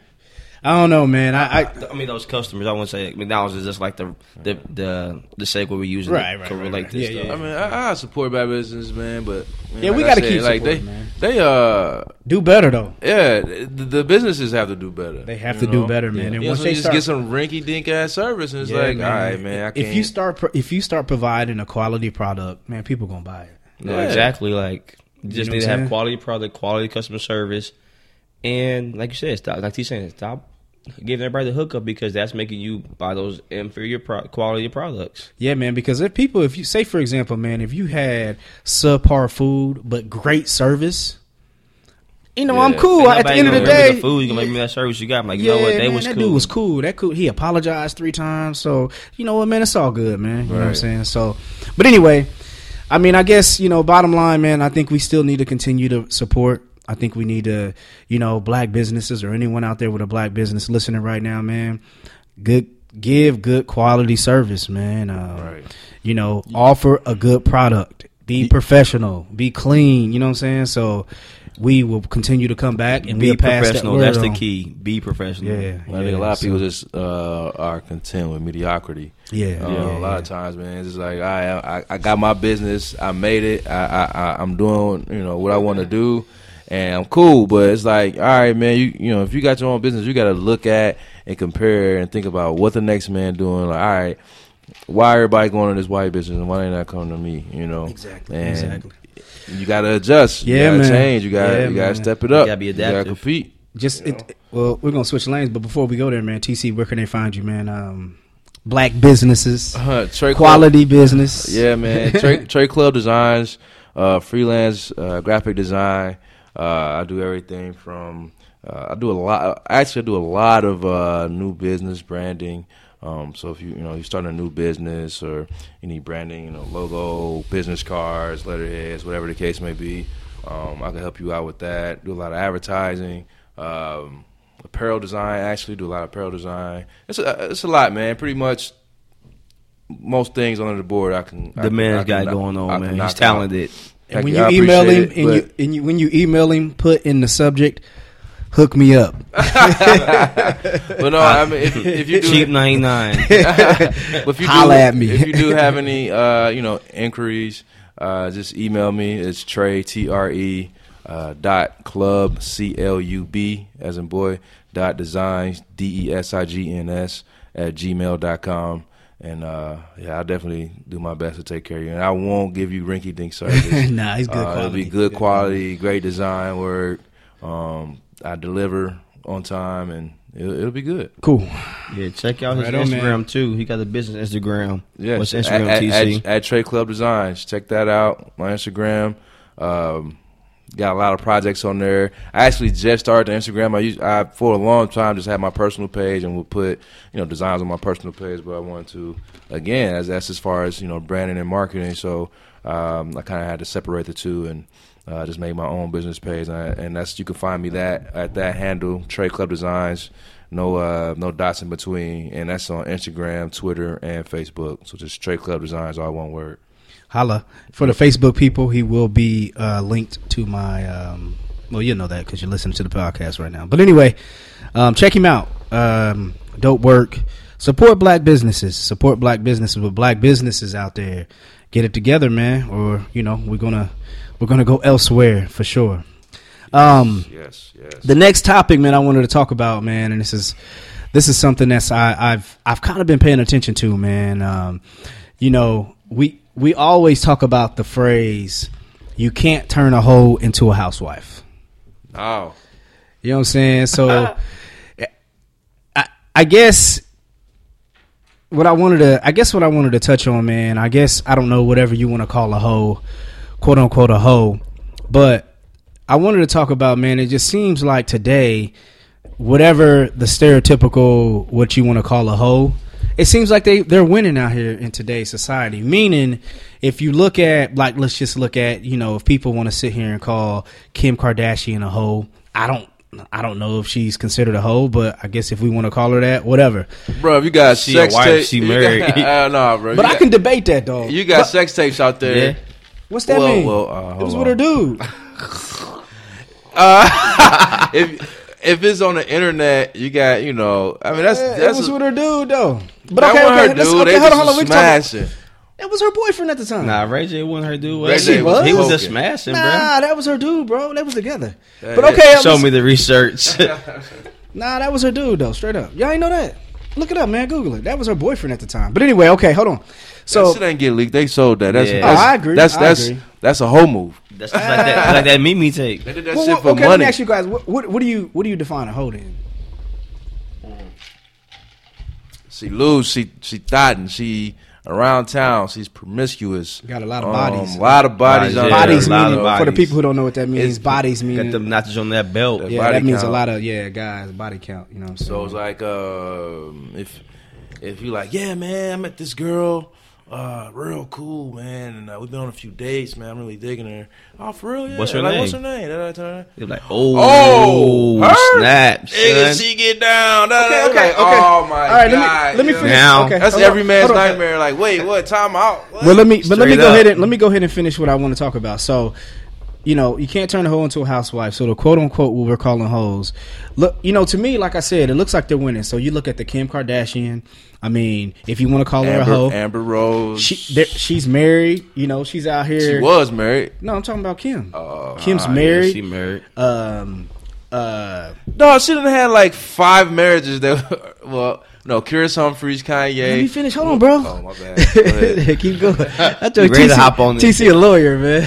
Speaker 1: I don't know, man. I, I
Speaker 3: I mean, those customers. I wouldn't say McDonald's is just like the the the the segue we're using
Speaker 1: Right,
Speaker 3: to,
Speaker 1: right,
Speaker 3: to
Speaker 1: right,
Speaker 3: relate
Speaker 1: right.
Speaker 3: this
Speaker 1: Yeah,
Speaker 3: stuff.
Speaker 1: yeah.
Speaker 2: I mean, I, I support bad business, man, but man,
Speaker 1: Yeah, we
Speaker 2: like I
Speaker 1: gotta keep
Speaker 2: like they,
Speaker 1: man.
Speaker 2: they uh,
Speaker 1: do better though.
Speaker 2: yeah, the, the businesses have to do better.
Speaker 1: They have
Speaker 2: you
Speaker 1: to do better, man.
Speaker 3: Yeah.
Speaker 1: And
Speaker 2: You know,
Speaker 1: once
Speaker 2: so
Speaker 1: they
Speaker 2: you just
Speaker 1: start,
Speaker 2: get some rinky dink ass service, and it's
Speaker 1: Yeah,
Speaker 2: like,
Speaker 1: man.
Speaker 2: all right, man, I can't.
Speaker 1: if you start pro- if you start providing a quality product, man, people gonna buy it.
Speaker 3: No,
Speaker 2: Yeah.
Speaker 3: exactly. Like you just need to have quality product, quality customer service, and like you said, stop. Like he's saying, stop giving everybody the hookup because that's making you buy those inferior pro- quality products.
Speaker 1: Yeah, man. Because if people, if you say, for example, man, if you had subpar food but great service, you know, I'm cool. At the end of the day,
Speaker 3: food you can make me that service you got. I'm like, you
Speaker 1: yeah,
Speaker 3: know what? They
Speaker 1: man,
Speaker 3: was
Speaker 1: that
Speaker 3: cool.
Speaker 1: dude was cool. That cool. He apologized three times. So you know what, man, it's all good, man. You know what I'm saying? So, but anyway, I mean, I guess you know, bottom line, man, I think we still need to continue to support. I think we need to, you know, black businesses or anyone out there with a black business listening right now, man. Good, give good quality service, man. Uh,
Speaker 2: Right.
Speaker 1: You know, offer a good product. Be professional. Be clean. You know what I'm saying? So. We will continue to come back and
Speaker 3: be
Speaker 1: we'll pass that
Speaker 3: professional.
Speaker 1: word
Speaker 3: That's the key. Be professional.
Speaker 1: Yeah,
Speaker 2: I think a lot of
Speaker 1: so-
Speaker 2: people just uh, are content with mediocrity.
Speaker 1: Yeah,
Speaker 2: Uh,
Speaker 1: yeah,
Speaker 2: a lot
Speaker 1: yeah.
Speaker 2: of times, man, it's just like I, I, I got my business, I made it, I, I, I I'm doing, you know, what I want to do, and I'm cool. But it's like, all right, man, you, you know, if you got your own business, you got to look at and compare and think about what the next man doing. Like, all right, why everybody going to this white business and why they not coming to me? You know,
Speaker 1: Exactly.
Speaker 2: And
Speaker 1: exactly.
Speaker 2: You got to adjust. You
Speaker 1: Yeah,
Speaker 2: gotta
Speaker 1: man.
Speaker 2: change. You got to
Speaker 1: Yeah,
Speaker 2: you got to
Speaker 1: man.
Speaker 2: step it up.
Speaker 3: gotta be
Speaker 2: You got to compete.
Speaker 1: Just it, well, we're gonna switch lanes, but before we go there, man, TC, where can they find you, man? Um, black businesses,
Speaker 2: Uh, Trey Club-
Speaker 1: quality business.
Speaker 2: Yeah, man. Trey, Trey Club Designs, uh, freelance uh, graphic design. Uh, I do everything from. Uh, I do a lot. Actually, I do a lot of uh, new business branding. Um, so if you you know you're starting a new business or you need branding, you know, logo, business cards, letterheads, whatever the case may be, um, I can help you out with that. Do a lot of advertising. Um, apparel design, actually, do a lot of apparel design. It's a, it's a lot, man. Pretty much most things under the board. I can. I
Speaker 3: The
Speaker 2: can-
Speaker 3: man's
Speaker 2: I can
Speaker 3: got
Speaker 2: knock-
Speaker 3: going
Speaker 2: I
Speaker 3: on,
Speaker 2: can
Speaker 3: man.
Speaker 2: knock
Speaker 3: He's
Speaker 2: out.
Speaker 3: talented.
Speaker 1: And when
Speaker 2: Thank
Speaker 1: you email him,
Speaker 2: appreciate
Speaker 1: and you, and you when you email him, put in the subject, "Hook me up."
Speaker 2: But no, I mean, if, if you do,
Speaker 3: Cheap ninety nine.
Speaker 2: If you
Speaker 1: Holla
Speaker 2: do,
Speaker 1: at me.
Speaker 2: if you do have any, uh, you know, inquiries, uh, just email me. It's Trey T R E uh, dot club C L U B as in boy dot designs D E S I G N S at gmail dot com. And uh, yeah, I'll definitely do my best to take care of you. And I won't give you rinky dink service.
Speaker 1: nah, he's good
Speaker 2: Uh,
Speaker 1: quality.
Speaker 2: It'll be good quality, great design work. Um, I deliver on time, and it'll, it'll be good.
Speaker 1: Cool.
Speaker 3: Yeah, check out his
Speaker 1: Right on, man.
Speaker 3: Instagram too. He got a business Instagram.
Speaker 2: Yeah,
Speaker 3: What's Instagram
Speaker 2: at,
Speaker 3: TC?
Speaker 2: At, at, Trey Club Designs. Check that out. My Instagram. Um, got a lot of projects on there. I actually just started the Instagram. I used I for a long time just had my personal page and would put you know designs on my personal page, but I wanted to again as that's as far as you know branding and marketing. So um, I kind of had to separate the two and. Uh, just made my own business page, and, I, and that's you can find me that at that handle, Trey Club Designs, no uh, no dots in between, and that's on Instagram, Twitter, and Facebook. So just Trey Club Designs, all one word.
Speaker 1: Holla for the Facebook people. He will be uh, linked to my. Um, well, you know that because you're listening to the podcast right now. But anyway, um, check him out. Um, dope work. Support black businesses. Support black businesses. With black businesses out there, get it together, man. Or you know, we're gonna we're gonna go elsewhere for sure. Um,
Speaker 2: Yes, yes.
Speaker 1: the next topic, man, I wanted to talk about, man, and this is this is something that's I, I've I've kind of been paying attention to, man. Um, you know, we we always talk about the phrase "you can't turn a hoe into a housewife."
Speaker 2: oh,
Speaker 1: You know what I'm saying? So, I I guess what I wanted to I guess what I wanted to touch on, man. I guess I don't know whatever you want to call a hoe, quote unquote a hoe, but I wanted to talk about, man. It just seems like today, whatever the stereotypical what you want to call a hoe, it seems like they they're winning out here in today's society. Meaning, if you look at like, let's just look at you know, if people want to sit here and call Kim Kardashian a hoe, I don't. I don't know if she's considered a hoe, but I guess if we want to call her that, whatever.
Speaker 2: bro, if you got
Speaker 3: She a
Speaker 2: sex
Speaker 3: wife,
Speaker 2: tapes,
Speaker 3: she married.
Speaker 2: Got, uh, no, bro.
Speaker 1: But
Speaker 2: you
Speaker 1: I
Speaker 2: got,
Speaker 1: can debate that though.
Speaker 2: You got
Speaker 1: But
Speaker 2: sex tapes out there.
Speaker 3: Yeah.
Speaker 1: What's that
Speaker 2: Well,
Speaker 1: mean?
Speaker 2: well, uh,
Speaker 1: it was
Speaker 2: hold
Speaker 1: with her
Speaker 2: on.
Speaker 1: dude.
Speaker 2: if if it's on the internet, you got you know. I mean, that's
Speaker 1: Yeah,
Speaker 2: that's
Speaker 1: it was
Speaker 2: a,
Speaker 1: with her dude though. But
Speaker 2: that
Speaker 1: okay, okay,
Speaker 2: her dude.
Speaker 1: okay,
Speaker 2: they
Speaker 1: hold on,
Speaker 2: just
Speaker 1: hold on.
Speaker 2: was
Speaker 1: We talking-
Speaker 2: smashing.
Speaker 1: That was her boyfriend at the time.
Speaker 3: Nah, Ray J wasn't her dude.
Speaker 2: Ray
Speaker 3: was
Speaker 2: J
Speaker 3: he?
Speaker 1: was
Speaker 3: He was just smashing,
Speaker 1: Nah, that was her dude, bro. They was together.
Speaker 2: Yeah,
Speaker 1: but okay.
Speaker 3: Show
Speaker 1: let's-
Speaker 3: me the research.
Speaker 1: Nah, that was her dude though. Straight up, y'all ain't know that. Look it up, man. Google it. That was her boyfriend at the time. But anyway, okay, hold on.
Speaker 2: So
Speaker 1: So
Speaker 2: that shit ain't get leaked. They sold that. That's,
Speaker 3: Yeah.
Speaker 2: that's
Speaker 1: Oh, I agree.
Speaker 2: That's
Speaker 1: I
Speaker 2: that's
Speaker 1: agree.
Speaker 2: that's a whole move.
Speaker 3: That's just like that, like that Mimi tape.
Speaker 2: They did that
Speaker 1: well,
Speaker 2: shit
Speaker 1: what-
Speaker 2: for
Speaker 1: okay, let me ask you guys. What, what what do you what do you define a hoe in?
Speaker 2: She loose. She she thotting. She around town. She's promiscuous.
Speaker 1: Got a lot of
Speaker 2: Um,
Speaker 1: bodies.
Speaker 2: A lot of bodies.
Speaker 3: Bodies, yeah.
Speaker 1: bodies meaning
Speaker 3: of
Speaker 1: for the people who don't know what that means.
Speaker 2: It's-
Speaker 1: bodies meaning
Speaker 3: Got them notches on that belt.
Speaker 2: Yeah.
Speaker 1: yeah,
Speaker 2: body
Speaker 1: that means a lot of yeah guys body count. You know what I'm saying?
Speaker 2: So it's like um, if if you like, yeah, man, I met this girl, uh, real cool, man, and uh, we've been on a few dates, man. I'm really digging her. Oh, for real? Yeah.
Speaker 3: What's her
Speaker 2: like,
Speaker 3: name?
Speaker 2: What's her name? Da, da, da, da.
Speaker 3: They're like, oh,
Speaker 2: Oh, her?
Speaker 3: snap,
Speaker 2: Nigga, she get down. Da, da,
Speaker 1: Okay,
Speaker 2: da.
Speaker 1: okay,
Speaker 2: Like,
Speaker 1: okay.
Speaker 2: Oh my
Speaker 1: All right, let me-
Speaker 2: god.
Speaker 1: let me finish.
Speaker 3: Now.
Speaker 1: Okay,
Speaker 2: That's
Speaker 1: hold on,
Speaker 2: every man's
Speaker 1: hold on.
Speaker 2: nightmare. Like, wait, what? Time out. What?
Speaker 1: Well, let me but let me go
Speaker 3: up.
Speaker 1: ahead and let me go ahead and finish what I want to talk about. So, you know, you can't turn a hoe into a housewife. So the quote unquote what we're calling hoes, look, you know, to me, like I said, it looks like they're winning. So you look at the Kim Kardashian. I mean, if you want to call her a
Speaker 2: Amber,
Speaker 1: hoe,
Speaker 2: Amber Rose.
Speaker 1: she she's married. You know, she's out here.
Speaker 2: She was married.
Speaker 1: No, I'm talking about Kim.
Speaker 2: Uh,
Speaker 1: Kim's
Speaker 3: Ah, yeah,
Speaker 1: married.
Speaker 3: she married.
Speaker 1: um, uh,
Speaker 2: No, she done had like five marriages. That well, no, Kris Humphries, Kanye.
Speaker 1: Let me finish. Hold on, oh, bro.
Speaker 2: Oh my bad. Go ahead.
Speaker 1: Keep going. I told
Speaker 3: You ready to
Speaker 1: TC,
Speaker 3: hop on this?
Speaker 1: TC a lawyer, man.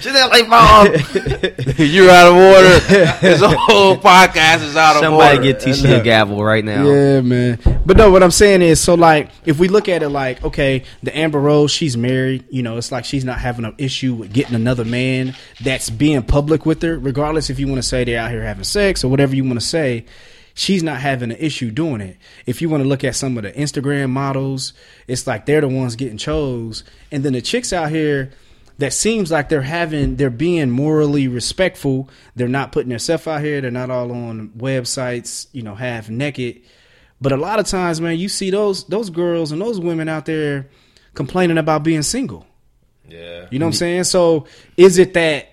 Speaker 3: Shit, that like mom.
Speaker 2: You're out of order. This whole podcast is out of
Speaker 3: Somebody
Speaker 2: order.
Speaker 3: get TC a gavel right now.
Speaker 1: Yeah, man. But no, what I'm saying is, so like, if we look at it like, okay, the Amber Rose, she's married. You know, it's like she's not having an issue with getting another man that's being public with her, regardless if you want to say they're out here having sex or whatever you want to say. She's not having an issue doing it. If you want to look at some of the Instagram models, it's like they're the ones getting chose, and then the chicks out here that seems like they're having they're being morally respectful. They're not putting themselves out here. They're not all on websites, you know, half naked. But a lot of times, man, you see those those girls and those women out there complaining about being single.
Speaker 2: Yeah.
Speaker 1: You know what I'm saying? So is it that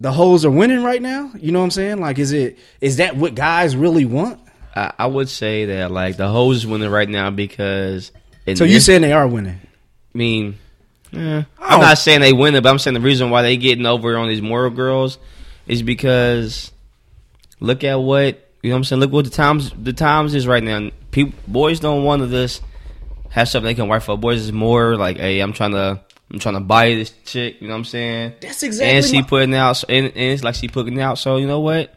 Speaker 1: the hoes are winning right now? You know what I'm saying? Like, is it is that what guys really want?
Speaker 3: I, I would say that like the hoes is winning right now because.
Speaker 1: So you saying they are winning?
Speaker 3: I mean, eh, I'm not saying they win it, but I'm saying the reason why they getting over on these moral girls is because look at what you know. what I'm saying look what the times the times is right now. People, boys don't want to just have something they can write for. Boys is more like, hey, I'm trying to. I'm trying to buy this chick, you know what I'm saying?
Speaker 1: That's exactly
Speaker 3: And she
Speaker 1: my-
Speaker 3: putting out, and, and it's like she putting out. So you know what?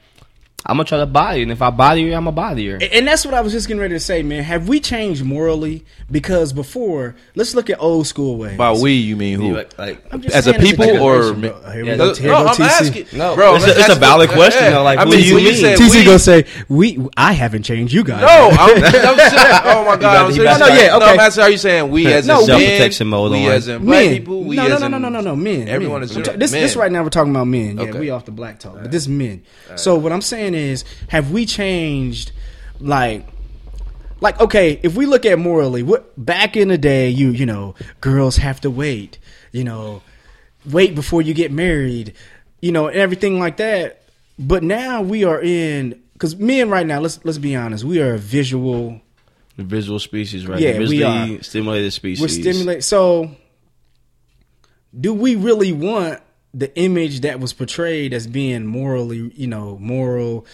Speaker 3: I'm gonna try to buy you, and if I bother you, I'm gonna bother you.
Speaker 1: And that's what I was just getting ready to say, man. Have we changed morally? Because before, let's look at old school ways.
Speaker 2: By we, you mean who?
Speaker 3: Like, like,
Speaker 1: I'm just
Speaker 2: As a people
Speaker 1: generation,
Speaker 2: or-
Speaker 1: bro.
Speaker 3: Yeah,
Speaker 1: go.
Speaker 3: no,
Speaker 2: no, I'm
Speaker 1: TC.
Speaker 2: asking.
Speaker 3: No,
Speaker 2: bro,
Speaker 3: it's a- it's a
Speaker 2: ask-
Speaker 3: valid question, though, like,
Speaker 2: I
Speaker 3: what
Speaker 2: mean,
Speaker 3: do you
Speaker 2: when
Speaker 3: mean?
Speaker 2: said
Speaker 1: TC
Speaker 2: we-
Speaker 1: gonna say we. I haven't changed you guys.
Speaker 2: No, I'm, I'm serious. Oh my god, I'm serious.
Speaker 3: about
Speaker 1: No, yeah,
Speaker 2: No,
Speaker 1: okay.
Speaker 2: I'm asking, are you saying we as
Speaker 1: No,
Speaker 2: in men,
Speaker 3: self-protection mode
Speaker 2: we
Speaker 3: on.
Speaker 2: as in black
Speaker 1: men.
Speaker 2: people, we
Speaker 1: no,
Speaker 2: as
Speaker 1: no, no, no, no, no, no, men.
Speaker 2: Everyone is
Speaker 1: I'm
Speaker 2: general-
Speaker 1: ta- this, this right now we're talking about men. Yeah, we off the black talk, but this men. So what I'm saying is, have we changed? Like, like okay, if we look at morally, what back in the day, you you know, girls have to wait, you know, wait before you get married, you know, and everything like that. But now we are in because men right now. Let's let's be honest, we are a visual
Speaker 3: The visual species, right?
Speaker 1: Yeah, we are
Speaker 3: stimulated species.
Speaker 1: We're stimulating. So, do we really want the image that was portrayed as being morally, you know, moral?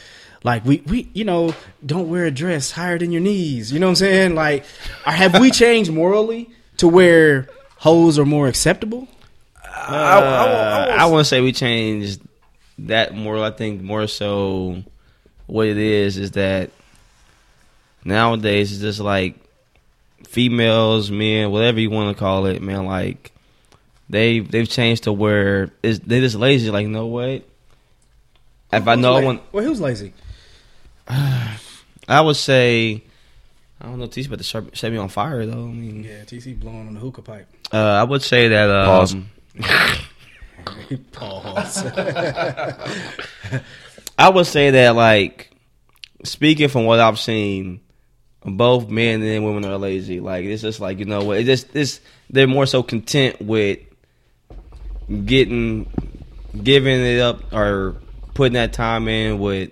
Speaker 1: Like we, we, you know, don't wear a dress higher than your knees. You know what I'm saying? Like, or have we changed morally to where hoes are more acceptable?
Speaker 3: Uh, I, want to say we changed that moral. I think more so what it is is that nowadays it's just like females, men, whatever you want to call it, man. Like they they've changed to where it's, they just lazy. Like, no way. what? If I know I
Speaker 1: la-
Speaker 3: want,
Speaker 1: well, who's lazy?
Speaker 3: I would say. I don't know. T's about to set set me on fire though. I mean,
Speaker 1: Yeah, TC blowing on the hookah pipe.
Speaker 3: uh, I would say that. Um,
Speaker 1: Pause.
Speaker 3: I would say that, like, speaking from what I've seen, both men and women are lazy. Like, it's just like you know what? It just it's they're more so content with getting giving it up or putting that time in with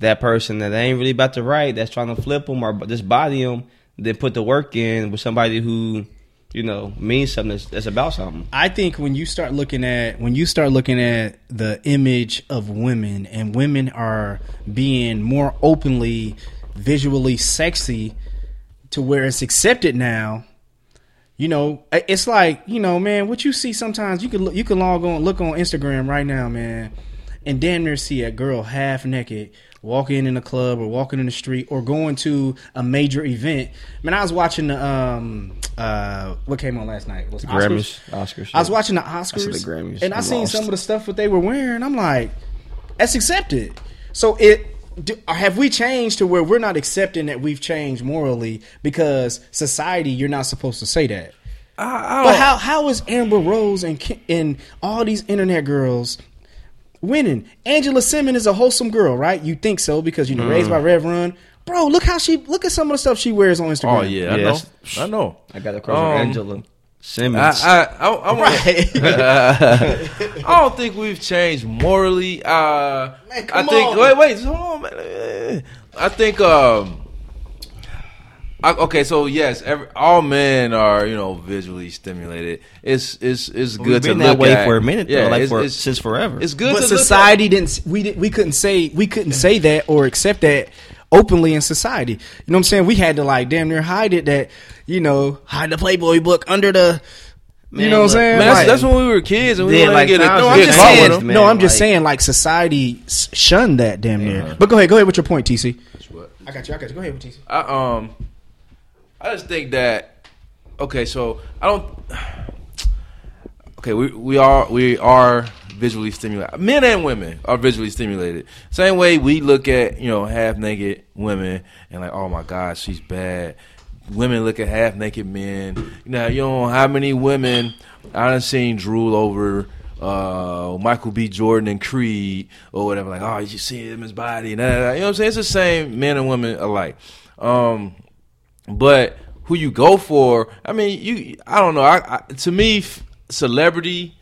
Speaker 3: that person that ain't really about to write. That's trying to flip them or just body them. Then put the work in with somebody who you know means something that's, that's about something.
Speaker 1: I think when you start looking at when you start looking at the image of women and women are being more openly visually sexy to where it's accepted now you know it's like you know man what you see sometimes you can look, you can log on look on Instagram right now man and damn near see a girl half naked walking in a club or walking in the street or going to a major event man I was watching the um uh what came on last night was Oscars?
Speaker 3: Grammys, Oscars.
Speaker 1: I was watching the Oscars,
Speaker 3: said the Grammys.
Speaker 1: and I
Speaker 3: I
Speaker 1: seen
Speaker 3: lost.
Speaker 1: some of the stuff that they were wearing. I'm like, that's accepted. So it do, have we changed to where we're not accepting that we've changed morally because society you're not supposed to say that.
Speaker 2: I, I
Speaker 1: But how how is Amber Rose and and all these internet girls winning? Angela Simmons is a wholesome girl, right? You think so because you know raised by Rev Run. Bro, look how she look at some of the stuff she wears on Instagram.
Speaker 2: Oh yeah, I
Speaker 3: Yes.
Speaker 2: know. I know.
Speaker 3: I got across
Speaker 2: Um,
Speaker 3: with Angela Simmons.
Speaker 2: I, I, I, I, wanna-
Speaker 1: Right.
Speaker 2: I don't think we've changed morally. Uh,
Speaker 1: Man,
Speaker 2: I think.
Speaker 1: on.
Speaker 2: Wait, wait, hold on, man. I think. Um, I, okay, so yes, every, all men are you know visually stimulated. It's it's it's
Speaker 3: We've
Speaker 2: good to
Speaker 3: been
Speaker 2: look
Speaker 3: that way
Speaker 2: at.
Speaker 3: for a minute,
Speaker 2: Yeah,
Speaker 3: though, like
Speaker 2: it's,
Speaker 3: for,
Speaker 2: it's,
Speaker 3: since forever.
Speaker 2: it's good
Speaker 1: but
Speaker 2: to look at.
Speaker 1: society didn't we didn't we couldn't say we couldn't say that or accept that openly in society. You know what I'm saying? We had to like damn near hide it that, you know, hide the Playboy book under the you know what I'm saying?
Speaker 2: Man, that's,
Speaker 1: Like-
Speaker 2: that's when we were kids and we
Speaker 3: Yeah,
Speaker 2: didn't
Speaker 3: like
Speaker 2: get it.
Speaker 3: now
Speaker 1: no, I'm just saying.
Speaker 3: man,
Speaker 1: no, I'm just
Speaker 3: like-
Speaker 1: saying. Like society s- shunned that damn near. But go ahead, go ahead with your point, TC.
Speaker 2: what-
Speaker 1: I got you. I got you. Go ahead with TC.
Speaker 2: I um, I just think that okay. So I don't. Okay, we we are we are visually stimulated. Men and women are visually stimulated. Same way we look at you know half naked women and like, oh my god, she's bad. Women look at half naked men. Now you know how many women I done seen drool over uh, Michael B. Jordan and Creed or whatever. Like, oh, you see him his body and that. You know what I'm saying? It's the same men and women alike. Um, but who you go for? I mean, you. I don't know. I, I to me, celebrity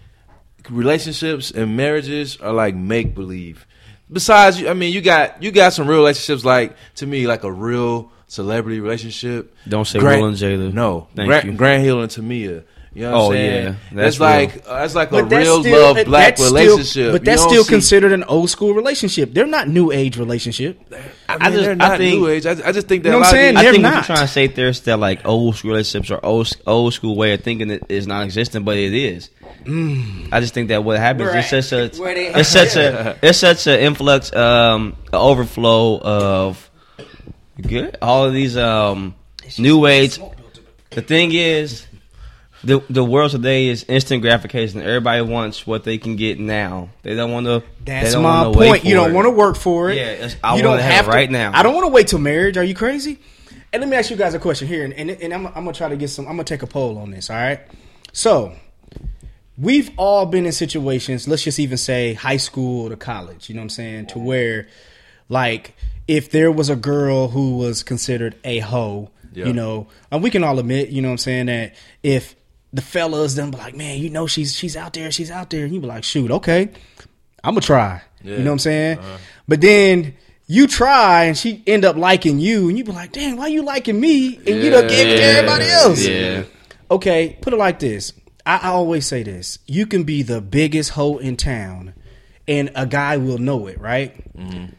Speaker 2: relationships and marriages are like make believe. Besides, I mean, you got you got some real relationships. Like to me, like a real celebrity relationship.
Speaker 3: Don't say
Speaker 2: Grant-
Speaker 3: Will and Jada.
Speaker 2: No,
Speaker 3: Thank
Speaker 2: Grant,
Speaker 3: you.
Speaker 2: Grant Hill and Tamia. You know what
Speaker 3: Oh,
Speaker 2: I'm saying?
Speaker 3: yeah.
Speaker 2: that's,
Speaker 3: That's
Speaker 2: like uh, that's like a
Speaker 1: that's
Speaker 2: real
Speaker 1: still-
Speaker 2: love black relationship.
Speaker 1: Still, but that's still
Speaker 2: see-
Speaker 1: considered an old school relationship. They're not new age relationship.
Speaker 2: I,
Speaker 3: I just-
Speaker 2: they're
Speaker 3: I think-
Speaker 2: new age. I, I just think that
Speaker 1: You know
Speaker 2: a
Speaker 1: what
Speaker 2: lot
Speaker 1: I'm saying?
Speaker 2: of
Speaker 3: I
Speaker 1: They're
Speaker 3: think what
Speaker 1: not.
Speaker 3: you're trying to say there is that like old school relationships or old, old school way of thinking that is non-existent, but it is. I just think that what happens
Speaker 1: Right.
Speaker 3: is such a
Speaker 1: Where they-
Speaker 3: it's such a it's such an influx, um, overflow of good all of these um new age. The thing is, the the world today is instant gratification. Everybody wants what they can get now. They don't want to.
Speaker 1: That's
Speaker 3: don't
Speaker 1: my
Speaker 3: wanna wait
Speaker 1: point. You don't want to work for it.
Speaker 3: Yeah, it's- I
Speaker 1: you
Speaker 3: wanna
Speaker 1: don't
Speaker 3: have it
Speaker 1: to-
Speaker 3: right now.
Speaker 1: I don't want to wait till marriage. Are you crazy? And let me ask you guys a question here, and, and, and I'm, I'm gonna try to get some. I'm gonna take a poll on this. All right. So we've all been in situations. Let's just even say high school to college. You know what I'm saying? To where, like, if there was a girl who was considered a hoe,
Speaker 2: Yeah.
Speaker 1: you know, and we can all admit, you know what I'm saying, that if the fellas then be like, man, you know, she's she's out there, she's out there, and you be like, shoot, okay, I'm gonna try.
Speaker 2: Yeah.
Speaker 1: You know what I'm saying? Uh-huh. But then you try and she end up liking you, and you be like, dang, why you liking me? And you don't give it to everybody else.
Speaker 3: Yeah.
Speaker 1: Okay, put it like this. I, I always say this: you can be the biggest hoe in town, and a guy will know it, right? Mm-hmm.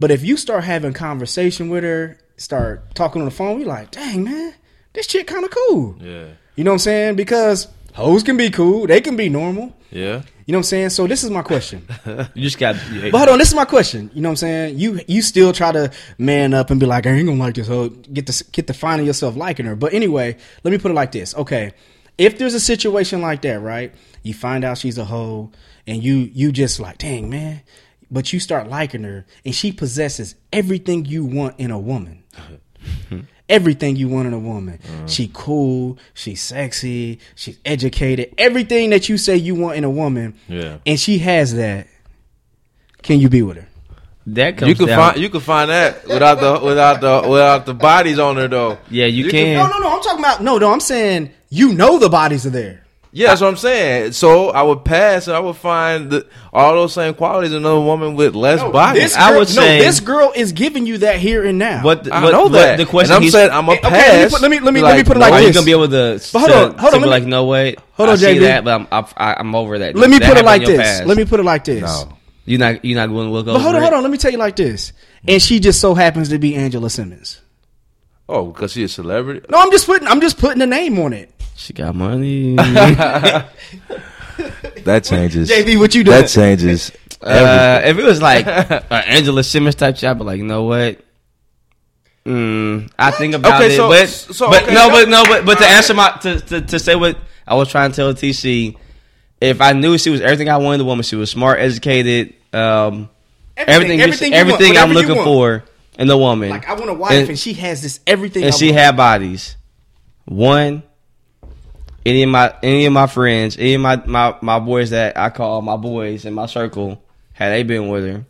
Speaker 1: But if you start having conversation with her, start talking on the phone, you're like, dang man, this chick kind of cool.
Speaker 2: Yeah.
Speaker 1: You know what I'm saying? Because hoes can be cool, they can be normal.
Speaker 2: Yeah.
Speaker 1: You know what I'm saying? So this is my question.
Speaker 3: You just got.
Speaker 1: But hold on, this is my question. You know what I'm saying? You you still try to man up and be like, I ain't gonna like this hoe. Get to get to finding yourself liking her. But anyway, let me put it like this. Okay, if there's a situation like that, right? You find out she's a hoe, and you you just like, dang man. But you start liking her, and she possesses everything you want in a woman. everything you want in a woman. Mm-hmm. She cool, she's sexy, she's educated. Everything that you say you want in a woman,
Speaker 2: Yeah.
Speaker 1: and she has that. Can you be with her?
Speaker 3: That comes
Speaker 2: You can
Speaker 3: down.
Speaker 2: find you can find that without the without the without the bodies on her though.
Speaker 3: yeah, you,
Speaker 2: You
Speaker 3: can.
Speaker 1: No, no, no. I'm talking about no, no. I'm saying you know the bodies are there.
Speaker 2: Yeah, that's what I'm saying. So I would pass and I would find the, all those same qualities in another woman with less body.
Speaker 1: This
Speaker 3: I
Speaker 1: girl,
Speaker 3: would
Speaker 1: no,
Speaker 3: say-
Speaker 1: this girl is giving you that here and now.
Speaker 3: But,
Speaker 2: I
Speaker 3: but-
Speaker 2: know
Speaker 3: but
Speaker 2: that.
Speaker 3: The question
Speaker 2: and I'm saying I'm a
Speaker 1: Okay,
Speaker 2: pass.
Speaker 1: let me put- let me- let me- let me put it like
Speaker 3: are
Speaker 1: this.
Speaker 3: you gonna be able to?
Speaker 1: But hold
Speaker 3: to-
Speaker 1: on, hold on, me-
Speaker 3: like, no way.
Speaker 1: Hold
Speaker 3: I
Speaker 1: on,
Speaker 3: see
Speaker 1: JB.
Speaker 3: that, but I'm I, I'm over that.
Speaker 1: let me
Speaker 3: That
Speaker 1: put it like this.
Speaker 3: past.
Speaker 1: Let me put it like this.
Speaker 2: No.
Speaker 3: You're not you're not going to look
Speaker 1: But
Speaker 3: over.
Speaker 1: hold on,
Speaker 3: it?
Speaker 1: hold on. Let me tell you like this. And she just so happens to be Angela Simmons.
Speaker 2: Oh, because she's a celebrity.
Speaker 1: No, I'm just putting. I'm just putting a name on it.
Speaker 3: She got money.
Speaker 2: That changes.
Speaker 1: JB, what you doing?
Speaker 2: That changes.
Speaker 3: uh, if it was like uh, Angela Simmons type shit, I'd be like, you know what? Mm, I think about
Speaker 2: Okay,
Speaker 3: it,
Speaker 2: so-
Speaker 3: but
Speaker 2: so,
Speaker 3: but
Speaker 2: okay,
Speaker 3: no,
Speaker 2: so-
Speaker 3: but no, but but to answer my to, to to say what I was trying to tell TC, if I knew she was everything I wanted in a woman, she was smart, educated, um, everything, everything,
Speaker 1: you want,
Speaker 3: everything I'm
Speaker 1: whatever you
Speaker 3: looking
Speaker 1: want.
Speaker 3: for in the woman.
Speaker 1: Like I want a wife,
Speaker 3: And-
Speaker 1: and, she has this everything.
Speaker 3: and
Speaker 1: I
Speaker 3: she
Speaker 1: want.
Speaker 3: had bodies. One, any of my any of my friends, any of my, my, my boys that I call my boys in my circle, had they been with her.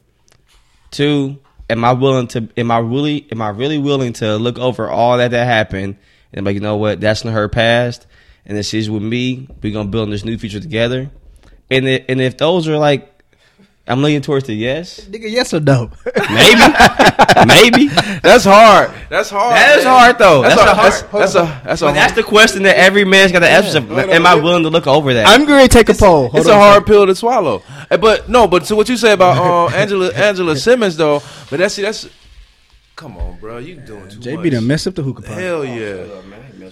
Speaker 3: Two, am I willing to am I really am I really willing to look over all that that happened and like, you know what, that's not her past and then she's with me, we're gonna build this new future together. And and if those are like I'm leaning towards the yes.
Speaker 1: Nigga, yes or no?
Speaker 3: Maybe. Maybe.
Speaker 2: That's hard. That's hard.
Speaker 3: That is
Speaker 2: man.
Speaker 3: hard though.
Speaker 2: That's,
Speaker 3: That's,
Speaker 2: a,
Speaker 3: a hard.
Speaker 2: that's, that's a that's a
Speaker 3: But that's the question that every man's got to ask himself. Am I willing to look over that?
Speaker 1: I'm going to take a poll. Hold
Speaker 2: it's
Speaker 1: on
Speaker 2: a hard pill to swallow. Eh, But no, but so what you say about uh, Angela Angela Simmons though? But that's see, that's Come on, bro. You doing too
Speaker 1: JB
Speaker 2: much.
Speaker 1: JB done messed up the hookah pot.
Speaker 2: Hell yeah.